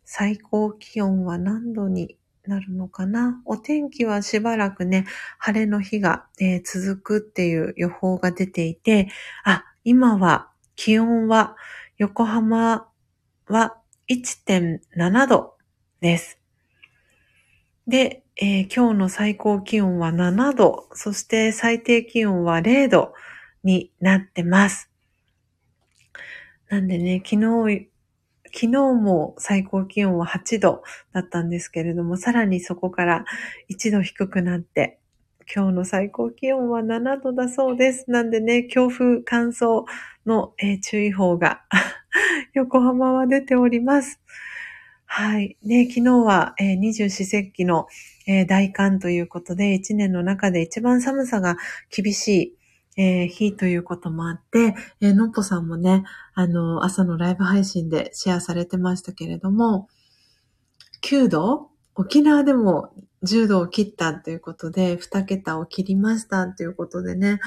最高気温は何度になるのかな？お天気はしばらくね、晴れの日が、えー、続くっていう予報が出ていて、あ、今は気温は横浜は1.7度です。で、えー、今日の最高気温は7度、そして最低気温は0度になってます。なんでね、昨日昨日も最高気温は8度だったんですけれども、さらにそこから1度低くなって、今日の最高気温は7度だそうです。なんでね、強風乾燥の、えー、注意報が 横浜は出ております。はい。ね、昨日は、二十四節気の、えー、大寒ということで、一年の中で一番寒さが厳しい、えー、日ということもあって、えー、のっぽさんもね、あの、朝のライブ配信でシェアされてましたけれども、9度沖縄でも10度を切ったということで、2桁を切りましたということでね、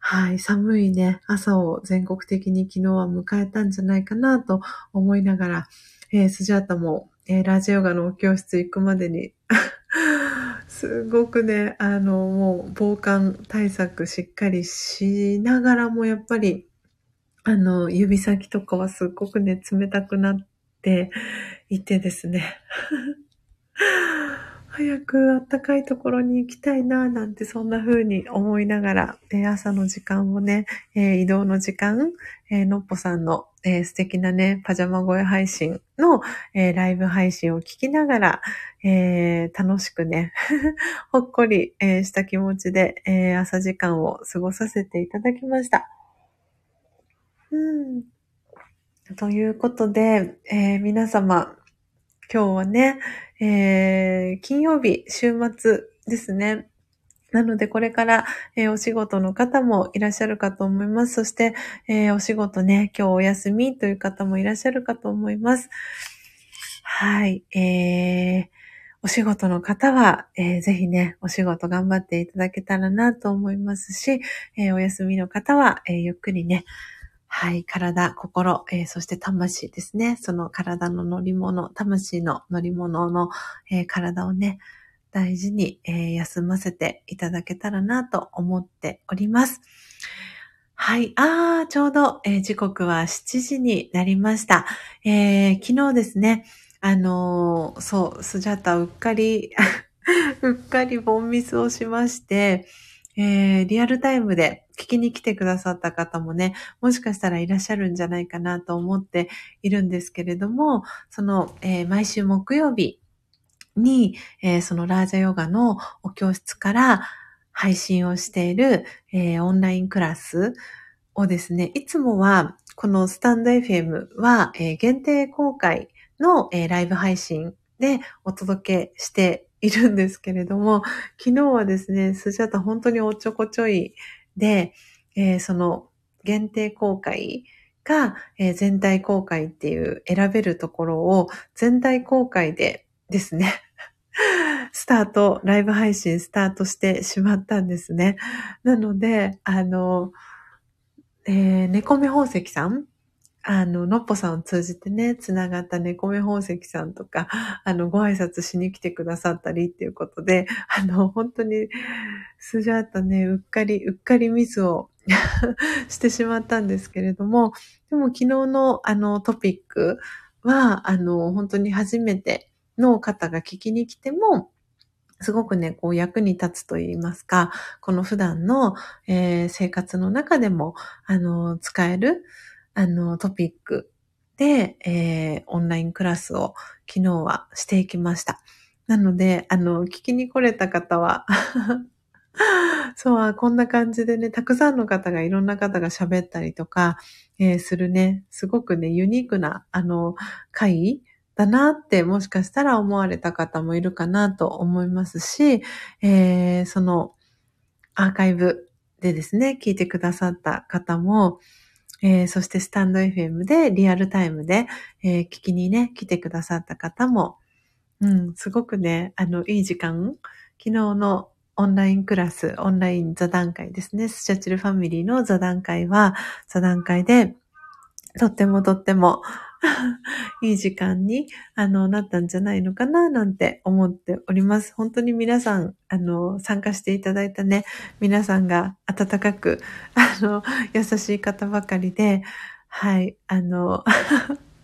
はい、寒いね、朝を全国的に昨日は迎えたんじゃないかなと思いながら、えー、スジャータも、えー、ラジオガの教室行くまでにすごくね、あの、もう防寒対策しっかりしながらもやっぱり、あの、指先とかはすっごくね、冷たくなっていてですね。早く暖かいところに行きたいな、なんてそんな風に思いながら、で朝の時間をね、えー、移動の時間、えー、のっぽさんの、えー、素敵なね、パジャマ声配信の、えー、ライブ配信を聞きながら、えー、楽しくね、ほっこり、えー、した気持ちで、え、朝時間を過ごさせていただきました。うん。ということで、えー、皆様、今日はね、えー、金曜日、週末ですね。なので、これから、えー、お仕事の方もいらっしゃるかと思います。そして、えー、お仕事ね、今日お休みという方もいらっしゃるかと思います。はい。えー、お仕事の方は、えー、ぜひね、お仕事頑張っていただけたらなと思いますし、えー、お休みの方は、えー、ゆっくりね、はい、体、心、えー、そして魂ですね。その体の乗り物、魂の乗り物の、えー、体をね、大事に、えー、休ませていただけたらなと思っております。はい。ああ、ちょうど、えー、時刻は7時になりました。えー、昨日ですね、あのー、そう、スジャタうっかり うっかりボンミスをしまして、えー、リアルタイムで聞きに来てくださった方もね、もしかしたらいらっしゃるんじゃないかなと思っているんですけれども、その、えー、毎週木曜日、に、えー、そのラージャヨガのお教室から配信をしている、えー、オンラインクラスをですね、いつもはこのスタンド FM は、えー、限定公開の、えライブ配信でお届けしているんですけれども、昨日はですね、スジャタ本当におちょこちょいで、えその限定公開が、え全体公開っていう選べるところを全体公開でですね、スタート、ライブ配信スタートしてしまったんですね。なので、あの、えー、猫目宝石さん？あの、のっぽさんを通じてね、つながった猫目宝石さんとか、あの、ご挨拶しに来てくださったりっていうことで、あの、本当に、スジャータね、うっかり、うっかりミスを してしまったんですけれども、でも昨日のあのトピックは、あの、本当に初めての方が聞きに来ても、すごくね、こう役に立つと言いますか、この普段の、えー、生活の中でも、あの、使える、あの、トピックで、えー、オンラインクラスを昨日はしていきました。なので、あの、聞きに来れた方は そう、こんな感じでね、たくさんの方がいろんな方が喋ったりとか、えー、するね、すごくね、ユニークな、あの、会だなってもしかしたら思われた方もいるかなと思いますし、えー、そのアーカイブでですね、聞いてくださった方も、えー、そしてスタンド FM でリアルタイムで、えー、聞きにね、来てくださった方も、うん、すごくね、あの、いい時間、昨日のオンラインクラス、オンライン座談会ですね、スチャチルファミリーの座談会は、座談会で、とってもとっても いい時間に、あの、なったんじゃないのかな、なんて思っております。本当に皆さん、あの、参加していただいたね、皆さんが温かく、あの、優しい方ばかりで、はい、あの、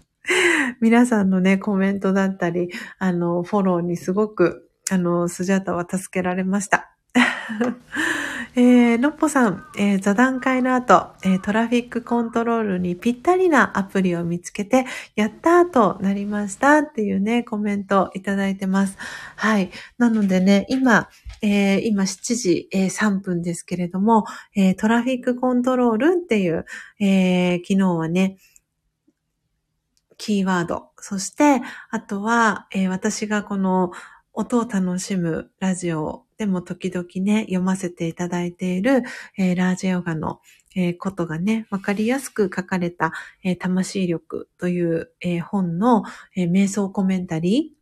皆さんのね、コメントだったり、あの、フォローにすごく、あの、スジャタは助けられました。えー、のっぽさん、えー、座談会の後、えー、トラフィックコントロールにぴったりなアプリを見つけて、やったーとなりましたっていうね、コメントいただいてます。はい。なのでね、今、えー、今7時、えー、3分ですけれども、えー、トラフィックコントロールっていう、えー、昨日はね、キーワード。そして、あとは、えー、私がこの音を楽しむラジオでも時々ね、読ませていただいている、えー、ラージヨガの、えー、ことがね、わかりやすく書かれた、えー、魂力という、え本の、え瞑想コメンタリ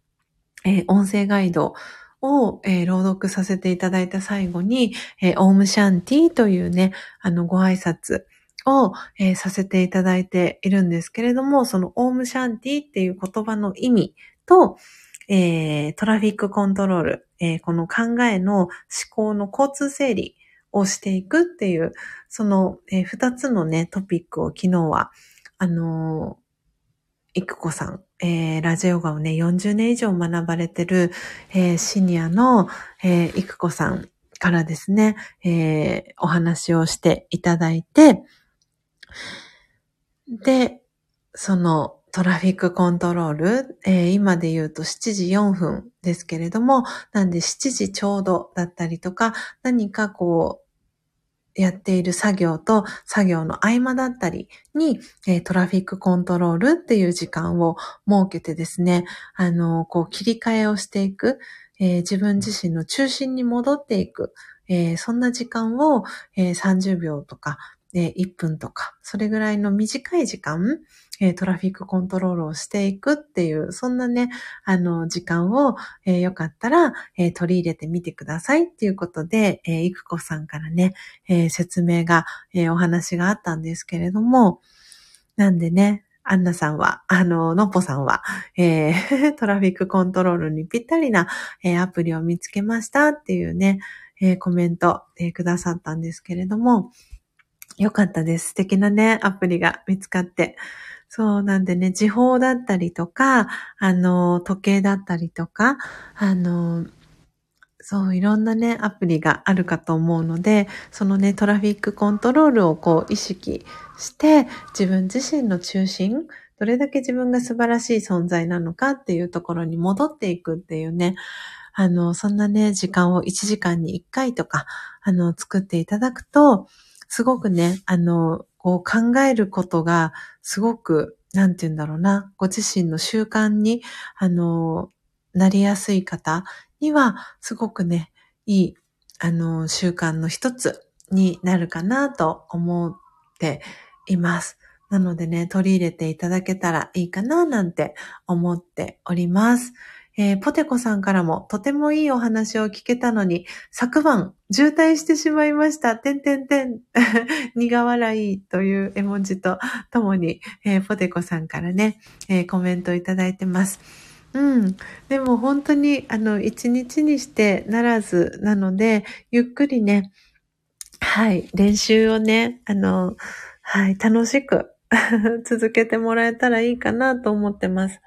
ー、え音声ガイドを、え朗読させていただいた最後に、えオームシャンティというね、あの、ご挨拶、を、えー、させていただいているんですけれども、そのオームシャンティっていう言葉の意味と、トラフィックコントロール、えー、この考えの思考の交通整理をしていくっていう、その、えー、二つのね、トピックを昨日は、あのー、いくこさん、えー、ラジオガをね、40年以上学ばれてる、えー、シニアの、えー、いくこさんからですね、えー、お話をしていただいて、で、その、トラフィックコントロール、えー、今で言うと7時4分ですけれども、なんで7時ちょうどだったりとか、何かこう、やっている作業と作業の合間だったりに、えー、トラフィックコントロールっていう時間を設けてですね、あの、こう切り替えをしていく、え、自分自身の中心に戻っていく、え、そんな時間を、えー、30秒とか、え1分とか、それぐらいの短い時間、えトラフィックコントロールをしていくっていう、そんなね、あの、時間を、えよかったら、え取り入れてみてくださいっていうことで、えいくこさんからね、え説明が、えお話があったんですけれども、なんでね、アンナさんは、あの、のっぽさんは、えー、トラフィックコントロールにぴったりな、えー、アプリを見つけましたっていうね、えー、コメント、えくださったんですけれども、よかったです。素敵なね、アプリが見つかって。そうなんでね、時報だったりとか、あの、時計だったりとか、あの、そう、いろんなね、アプリがあるかと思うので、そのね、トラフィックコントロールをこう意識して、自分自身の中心、どれだけ自分が素晴らしい存在なのかっていうところに戻っていくっていうね、あの、そんなね、時間を1時間に1回とか、あの、作っていただくと、すごくね、あの、こう考えることが、すごく、なんて言うんだろうな、ご自身の習慣に、あの、なりやすい方には、すごくね、いい、あの、習慣の一つになるかなと思っています。なのでね、取り入れていただけたらいいかななんて思っております。えー、ポテコさんからもとてもいいお話を聞けたのに、昨晩渋滞してしまいました。てんてんてん。苦笑いという絵文字とともに、えー、ポテコさんからね、えー、コメントいただいてます。うん。でも本当に、あの、一日にしてならずなので、ゆっくりね、はい、練習をね、あの、はい、楽しく 続けてもらえたらいいかなと思ってます。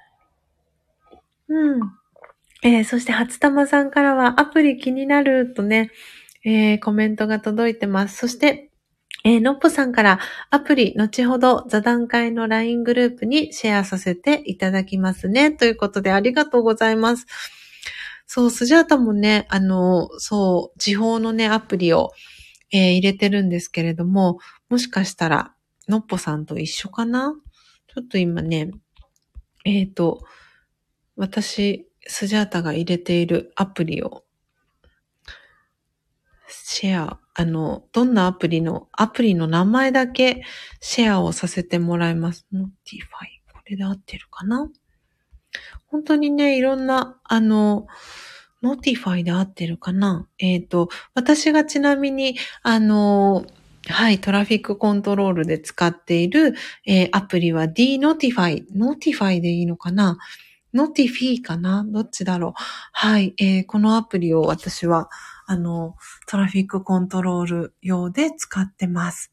うん。えー、そして、初玉さんからは、アプリ気になるとね、えー、コメントが届いてます。そして、えー、のっぽさんからアプリ、後ほど座談会の LINE グループにシェアさせていただきますね。ということで、ありがとうございます。そう、スジャータもね、あの、そう、地方のね、アプリを、えー、入れてるんですけれども、もしかしたら、のっぽさんと一緒かな？ちょっと今ね、えっ、ー、と、私、スジャータが入れているアプリをシェア、あの、どんなアプリの、アプリの名前だけシェアをさせてもらいます。 Notify。これで合ってるかな？本当にね、いろんな、あの、Notify で合ってるかな？えっ、ー、と、私がちなみに、あの、はい、トラフィックコントロールで使っている、えー、アプリは D-Notify。Notify でいいのかな？ノティフィーかな？どっちだろう？はい、えー、このアプリを私は、あの、トラフィックコントロール用で使ってます。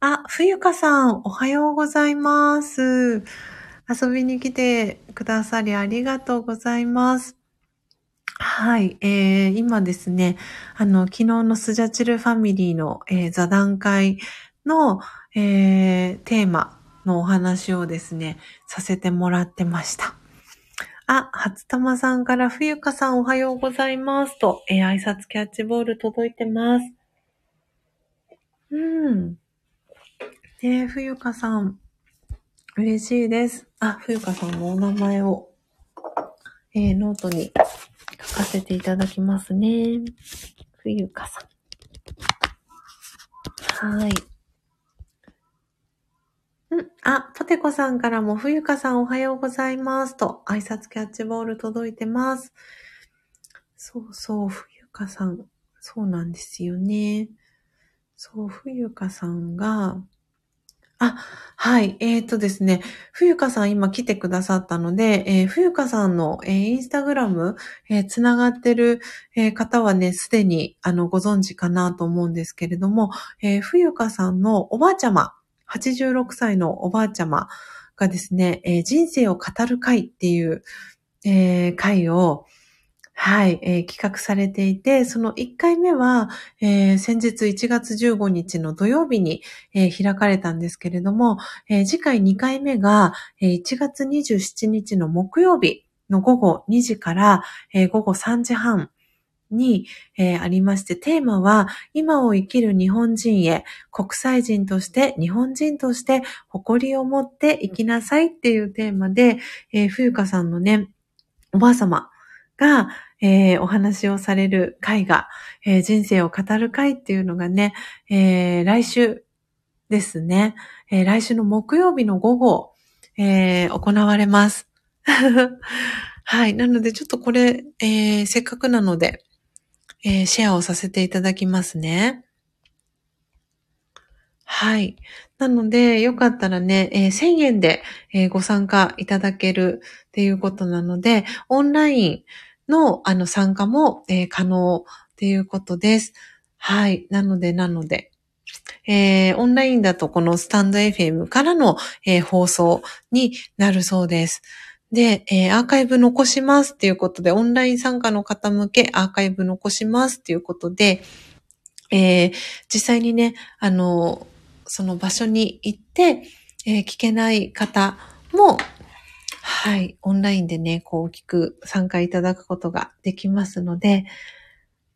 あ、冬香さん、おはようございます。遊びに来てくださりありがとうございます。はい、えー、今ですね、あの、昨日のスジャチルファミリーの、えー、座談会の、えー、テーマのお話をですね、させてもらってました。あ、初玉さんから冬香さんおはようございますと、えー、挨拶キャッチボール届いてます。うん。ね冬香さん、嬉しいです。あ、冬香さんのお名前を、えー、ノートに書かせていただきますね。冬香さん。はい。んあ、ポテコさんからも、冬香さんおはようございますと、挨拶キャッチボール届いてます。そうそう、冬香さん、そうなんですよね。そう、冬香さんが、あ、はい。えっ、ー、とですね。冬香さん今来てくださったので、えー、冬香さんの、えー、インスタグラム、えー、つながってる、え、方はね、すでに、あの、ご存知かなと思うんですけれども、えー、冬香さんのおばあちゃま、86歳のおばあちゃまがですね、えー、人生を語る会っていう、えー、会を、はい、えー、企画されていて、その1回目は、えー、先日1月15日の土曜日に、えー、開かれたんですけれども、次回2回目が、え1月27日の木曜日の午後2時から、午後3時半に、えー、ありまして、テーマは、今を生きる日本人へ、国際人として、日本人として、誇りを持って生きなさいっていうテーマで、えー、冬香さんのね、おばあ様が、えー、お話をされる会が、えー、人生を語る会っていうのがね、えー、来週ですね、え来週の木曜日の午後、え行われます。はい。なので、ちょっとこれ、えせっかくなので、えシェアをさせていただきますね。はい。なので、よかったらね、えー、1000円で、えー、ご参加いただけるっていうことなので、オンラインのあの参加も、えー、可能っていうことです。はい。なので、なので、えー、オンラインだとこのスタンド FM からの、えー、放送になるそうです。で、えー、アーカイブ残しますっていうことで、オンライン参加の方向けアーカイブ残しますっていうことで、えー、実際にね、あの、その場所に行って、えー、聞けない方も、はい、オンラインでね、こう大きく参加いただくことができますので、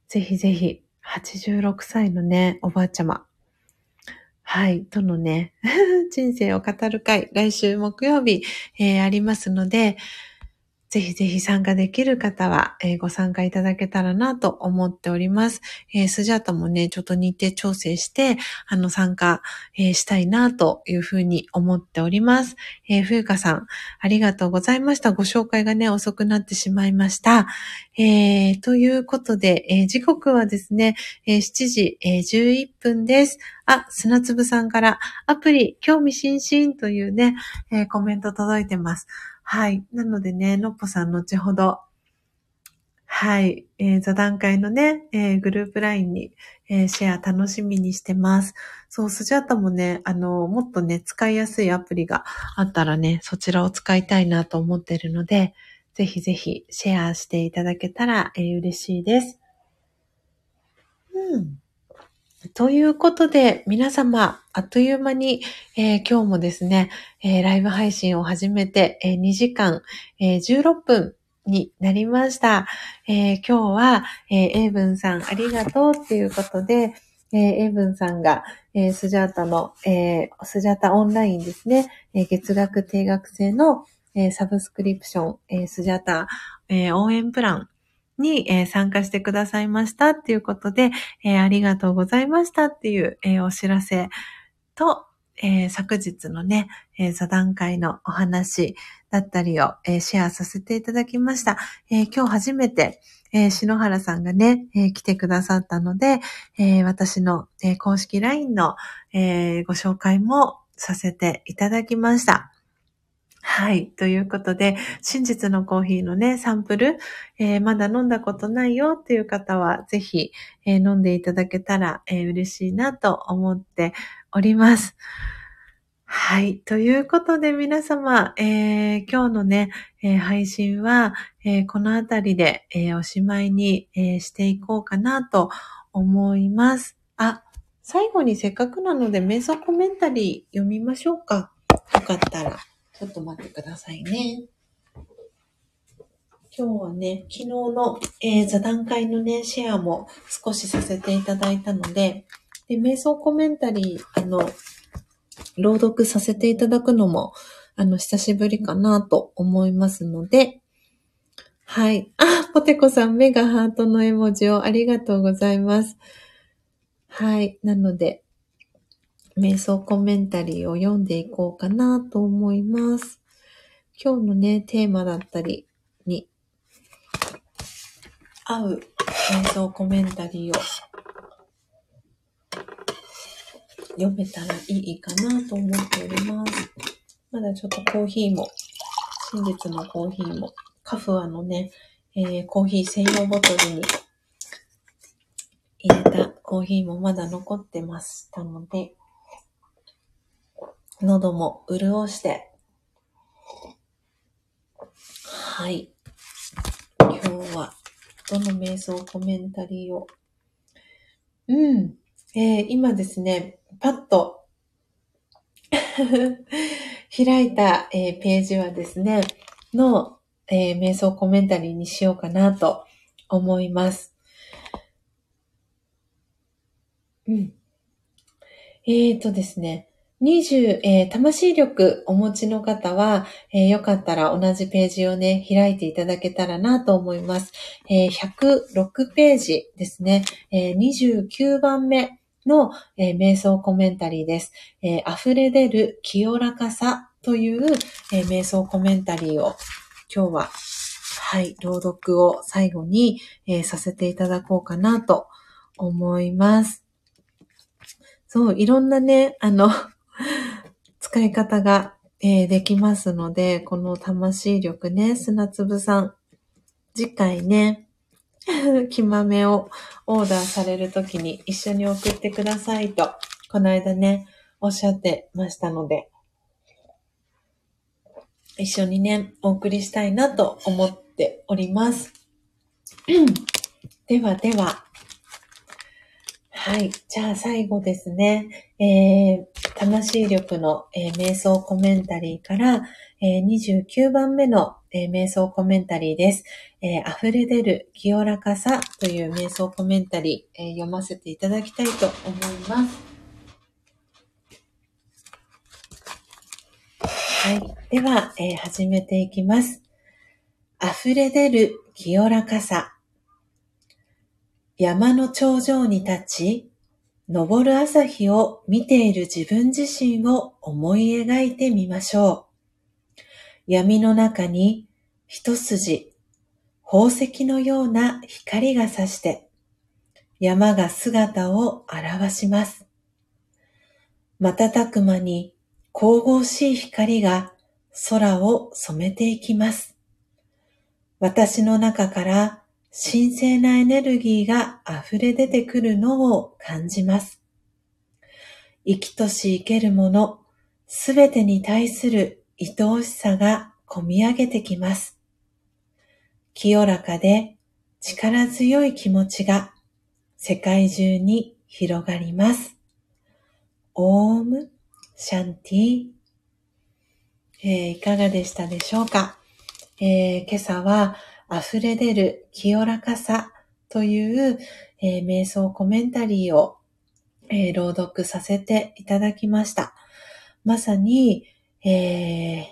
ぜひぜひ、86歳のね、おばあちゃま、はい、とのね、人生を語る会、来週木曜日、えー、ありますので、ぜひぜひ参加できる方は、えー、ご参加いただけたらなと思っております。えー、スジャータもね、ちょっと日程調整して、あの、参加、えー、したいなというふうに思っております。えー、冬香さん、ありがとうございました。ご紹介がね、遅くなってしまいました。え、ということで、え、時刻はですね、え、7時、えー、11分です。あ、砂粒さんからアプリ興味津々というね、え、コメント届いてます。はい。なのでね、のっぽさん後ほど、はい。えー、座談会のね、えー、グループ LINE に、えー、シェア楽しみにしてます。そう、スジャータもね、あの、もっとね、使いやすいアプリがあったらね、そちらを使いたいなと思ってるので、ぜひぜひシェアしていただけたら、えー、嬉しいです。うん。ということで、皆様、あっという間に、えー、今日もですね、えー、ライブ配信を始めて、えー、2時間、え16分になりました。え今日は、えー、エイブンさんありがとうっていうことで、えー、エイブンさんが、えスジャータの、えスジャータオンラインですね、え月額定額制の、えサブスクリプション、えスジャータ、え応援プランに、えー、参加してくださいましたっていうことで、えー、ありがとうございましたっていう、えー、お知らせと、え昨日のね、え座談会のお話だったりを、えシェアさせていただきました。え今日初めて、え篠原さんがね、え来てくださったので、え私の、え公式 LINE の、えご紹介もさせていただきました。はい。ということで、真実のコーヒーのね、サンプル、えー、まだ飲んだことないよっていう方は、ぜひ、えー、飲んでいただけたら、えー、嬉しいなと思っております。はい。ということで皆様、えー、今日のね、え、配信は、え、このあたりで、えおしまいに、えしていこうかなと思います。あ、最後にせっかくなので、瞑想コメンタリー読みましょうか。よかったら。ちょっと待ってくださいね。今日はね、昨日の、えー、座談会のね、シェアも少しさせていただいたので、で、瞑想コメンタリー、あの、朗読させていただくのも、あの、久しぶりかなと思いますので、はい。あ、ポテコさん、目がハートの絵文字をありがとうございます。はい。なので、瞑想コメンタリーを読んでいこうかなと思います。今日のね、テーマだったりに合う瞑想コメンタリーを読めたらいいかなと思っております。まだちょっとコーヒーも、真実のコーヒーも、カフアのね、えー、コーヒー専用ボトルに入れたコーヒーもまだ残ってましたので、喉も潤して、はい。今日は、どの瞑想コメンタリーを？うん。えー、今ですね、パッと 開いた、えー、ページはですね、の、えー、瞑想コメンタリーにしようかなと思います。うん。えーとですね、20、えー、魂力お持ちの方は、えー、よかったら同じページをね、開いていただけたらなと思います。えー、106ページですね、え29番目の、え瞑想コメンタリーです。え溢れ出る清らかさという、え瞑想コメンタリーを今日は、はい、朗読を最後に、えさせていただこうかなと思います。そう、いろんなね、あの使い方が、えー、できますので、この魂力ね、砂粒さん、次回ね、木豆をオーダーされるときに一緒に送ってくださいと、この間ね、おっしゃってましたので、一緒にね、お送りしたいなと思っております。ではでは、はい。じゃあ最後ですね。えー、魂力の、えー、瞑想コメンタリーから、えー、29番目の、えー、瞑想コメンタリーです。えー、溢れ出る清らかさという瞑想コメンタリー、えー、読ませていただきたいと思います。はい。では、えー、始めていきます。溢れ出る清らかさ。山の頂上に立ち、昇る朝日を見ている自分自身を思い描いてみましょう。闇の中に一筋、宝石のような光が差して、山が姿を現します。瞬く間に神々しい光が空を染めていきます。私の中から神聖なエネルギーが溢れ出てくるのを感じます。生きとし生けるもの、すべてに対する愛おしさが込み上げてきます。清らかで力強い気持ちが世界中に広がります。オーム、シャンティ、えー、いかがでしたでしょうか、えー、今朝は溢れ出る清らかさという、えー、瞑想コメンタリーを、えー、朗読させていただきました。まさに、えー、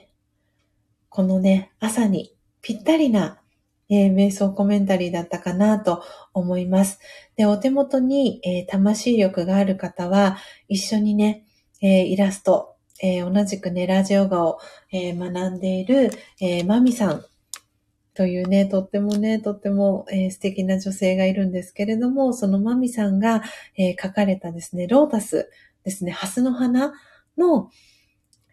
このね、朝にぴったりな、え、瞑想コメンタリーだったかなと思います。で、お手元に、え、魂力がある方は、一緒にね、え、イラスト、え同じくね、ラジオ画を、え学んでいる、えマミさんというね、とってもね、とっても、えー、素敵な女性がいるんですけれども、そのマミさんが、えー、描かれたですね、ロータスですね、ハスの花の、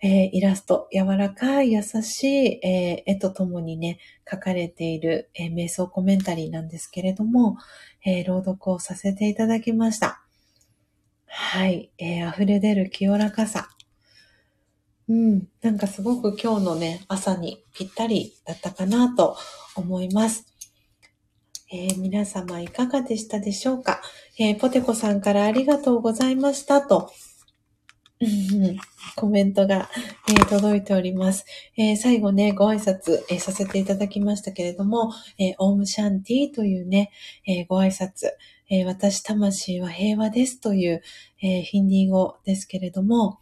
えー、イラスト、柔らかい優しい、え絵とともにね、書かれている、え瞑想コメンタリーなんですけれども、え朗読をさせていただきました。はい、え溢れ出る清らかさ。うん、なんかすごく今日のね、朝にぴったりだったかなと思います。えー、皆様いかがでしたでしょうか、えー、ポテコさんからありがとうございましたと、コメントが、えー、届いております。えー、最後ね、ご挨拶、えー、させていただきましたけれども、えオームシャンティというね、えご挨拶、え私魂は平和ですという、えヒンディー語ですけれども、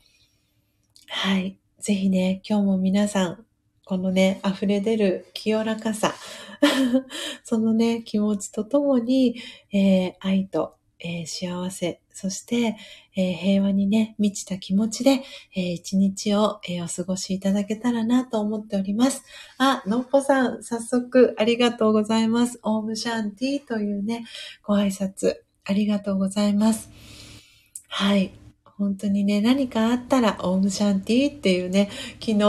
はい。ぜひね、今日も皆さん、このね、溢れ出る清らかさ、そのね、気持ちとともに、えー、愛と、えー、幸せ、そして、えー、平和にね、満ちた気持ちで、え一日を、えお過ごしいただけたらなと思っております。あ、のっぽさん、早速ありがとうございます。オームシャンティというね、ご挨拶、ありがとうございます。はい。本当にね、何かあったら、オームシャンティーっていうね、昨日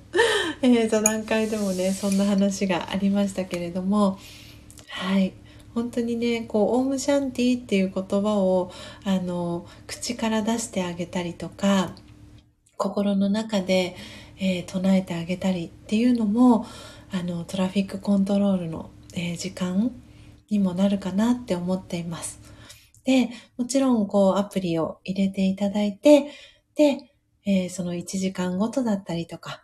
えー、座談会でもね、そんな話がありましたけれども、はい。本当にね、こう、オームシャンティーっていう言葉を、あの、口から出してあげたりとか、心の中で、えー、唱えてあげたりっていうのも、あの、トラフィックコントロールの、えー、時間にもなるかなって思っています。で、もちろん、こう、アプリを入れていただいて、で、えー、その1時間ごとだったりとか、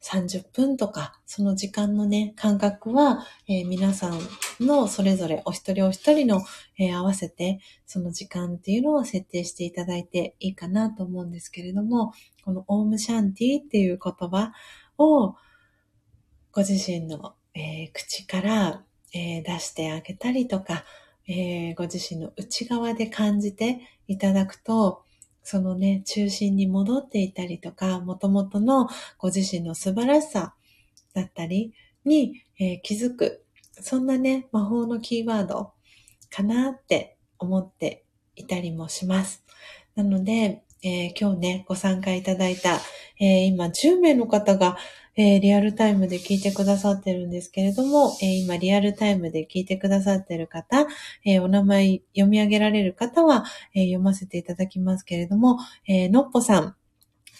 30分とか、その時間のね、感覚は、えー、皆さんのそれぞれお一人お一人の、えー、合わせて、その時間っていうのを設定していただいていいかなと思うんですけれども、このオームシャンティっていう言葉を、ご自身の、えー、口から、え出してあげたりとか、えご自身の内側で感じていただくと、そのね、中心に戻っていたりとか、元々のご自身の素晴らしさだったりに、えー、気づく。そんなね、魔法のキーワードかなって思っていたりもします。なので、えー、今日ね、ご参加いただいた、えー、今10名の方が、えー、リアルタイムで聞いてくださってるんですけれども、えー、今リアルタイムで聞いてくださってる方、えー、お名前読み上げられる方は、え読ませていただきますけれども、えのっぽさん、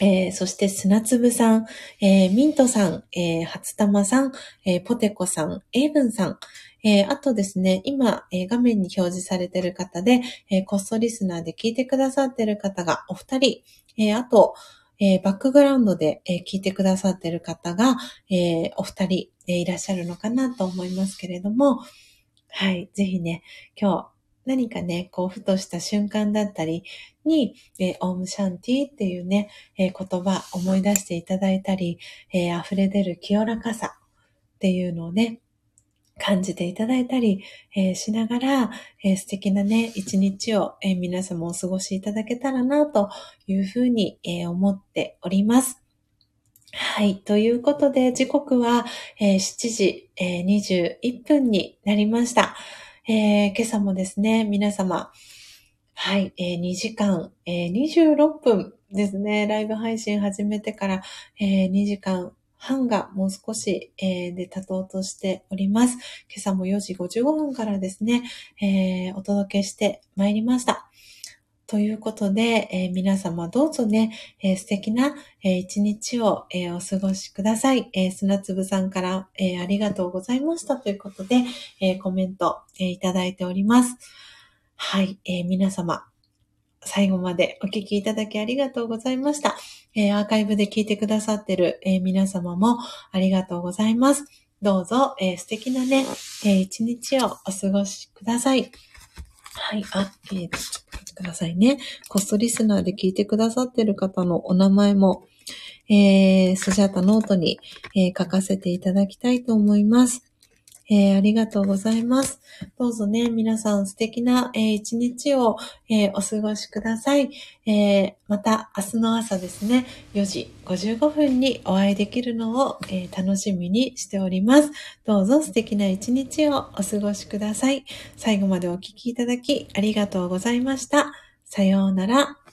え、そして砂粒さん、え、ミントさん、えー、初玉さん、えポテコさん、エイブンさん、えあとですね、今、え画面に表示されている方で、えこっそリスナーで聞いてくださっている方がお二人、えあと、えー、バックグラウンドで、えー、聞いてくださってる方が、えー、お二人、えいらっしゃるのかなと思いますけれども、はい、ぜひね、今日何かね、こう、ふとした瞬間だったりに、えオームシャンティっていうね、え言葉思い出していただいたり、え溢れ出る清らかさっていうのをね、感じていただいたり、えー、しながら、えー、素敵なね、一日を、えー、皆様お過ごしいただけたらな、というふうに、え思っております。はい。ということで、時刻は、え7時、え21分になりました、え今朝もですね、皆様、はい、え2時間、え26分ですね、ライブ配信始めてから、え2時間半がもう少し、えー、で経とうとしております。今朝も4時55分からですね、えー、お届けしてまいりました。ということで、えー、皆様どうぞね、えー、素敵な、えー、一日を、えお過ごしください。え砂粒さんから、えありがとうございましたということで、えコメント、えいただいております。はい、え皆様、最後までお聞きいただきありがとうございました。えー、アーカイブで聞いてくださってる、えー、皆様もありがとうございます。どうぞ、えー、素敵なね、え一日をお過ごしください。はい。あ、えー、ちょっと待ってくださいね。コストリスナーで聞いてくださってる方のお名前も、えー、スジャータノートに、え、書かせていただきたいと思います。えー、ありがとうございます。どうぞね、皆さん素敵な、えー、一日を、えー、お過ごしください、えまた明日の朝ですね、4時55分にお会いできるのを、え楽しみにしております。どうぞ素敵な一日をお過ごしください。最後までお聴きいただきありがとうございました。さようなら。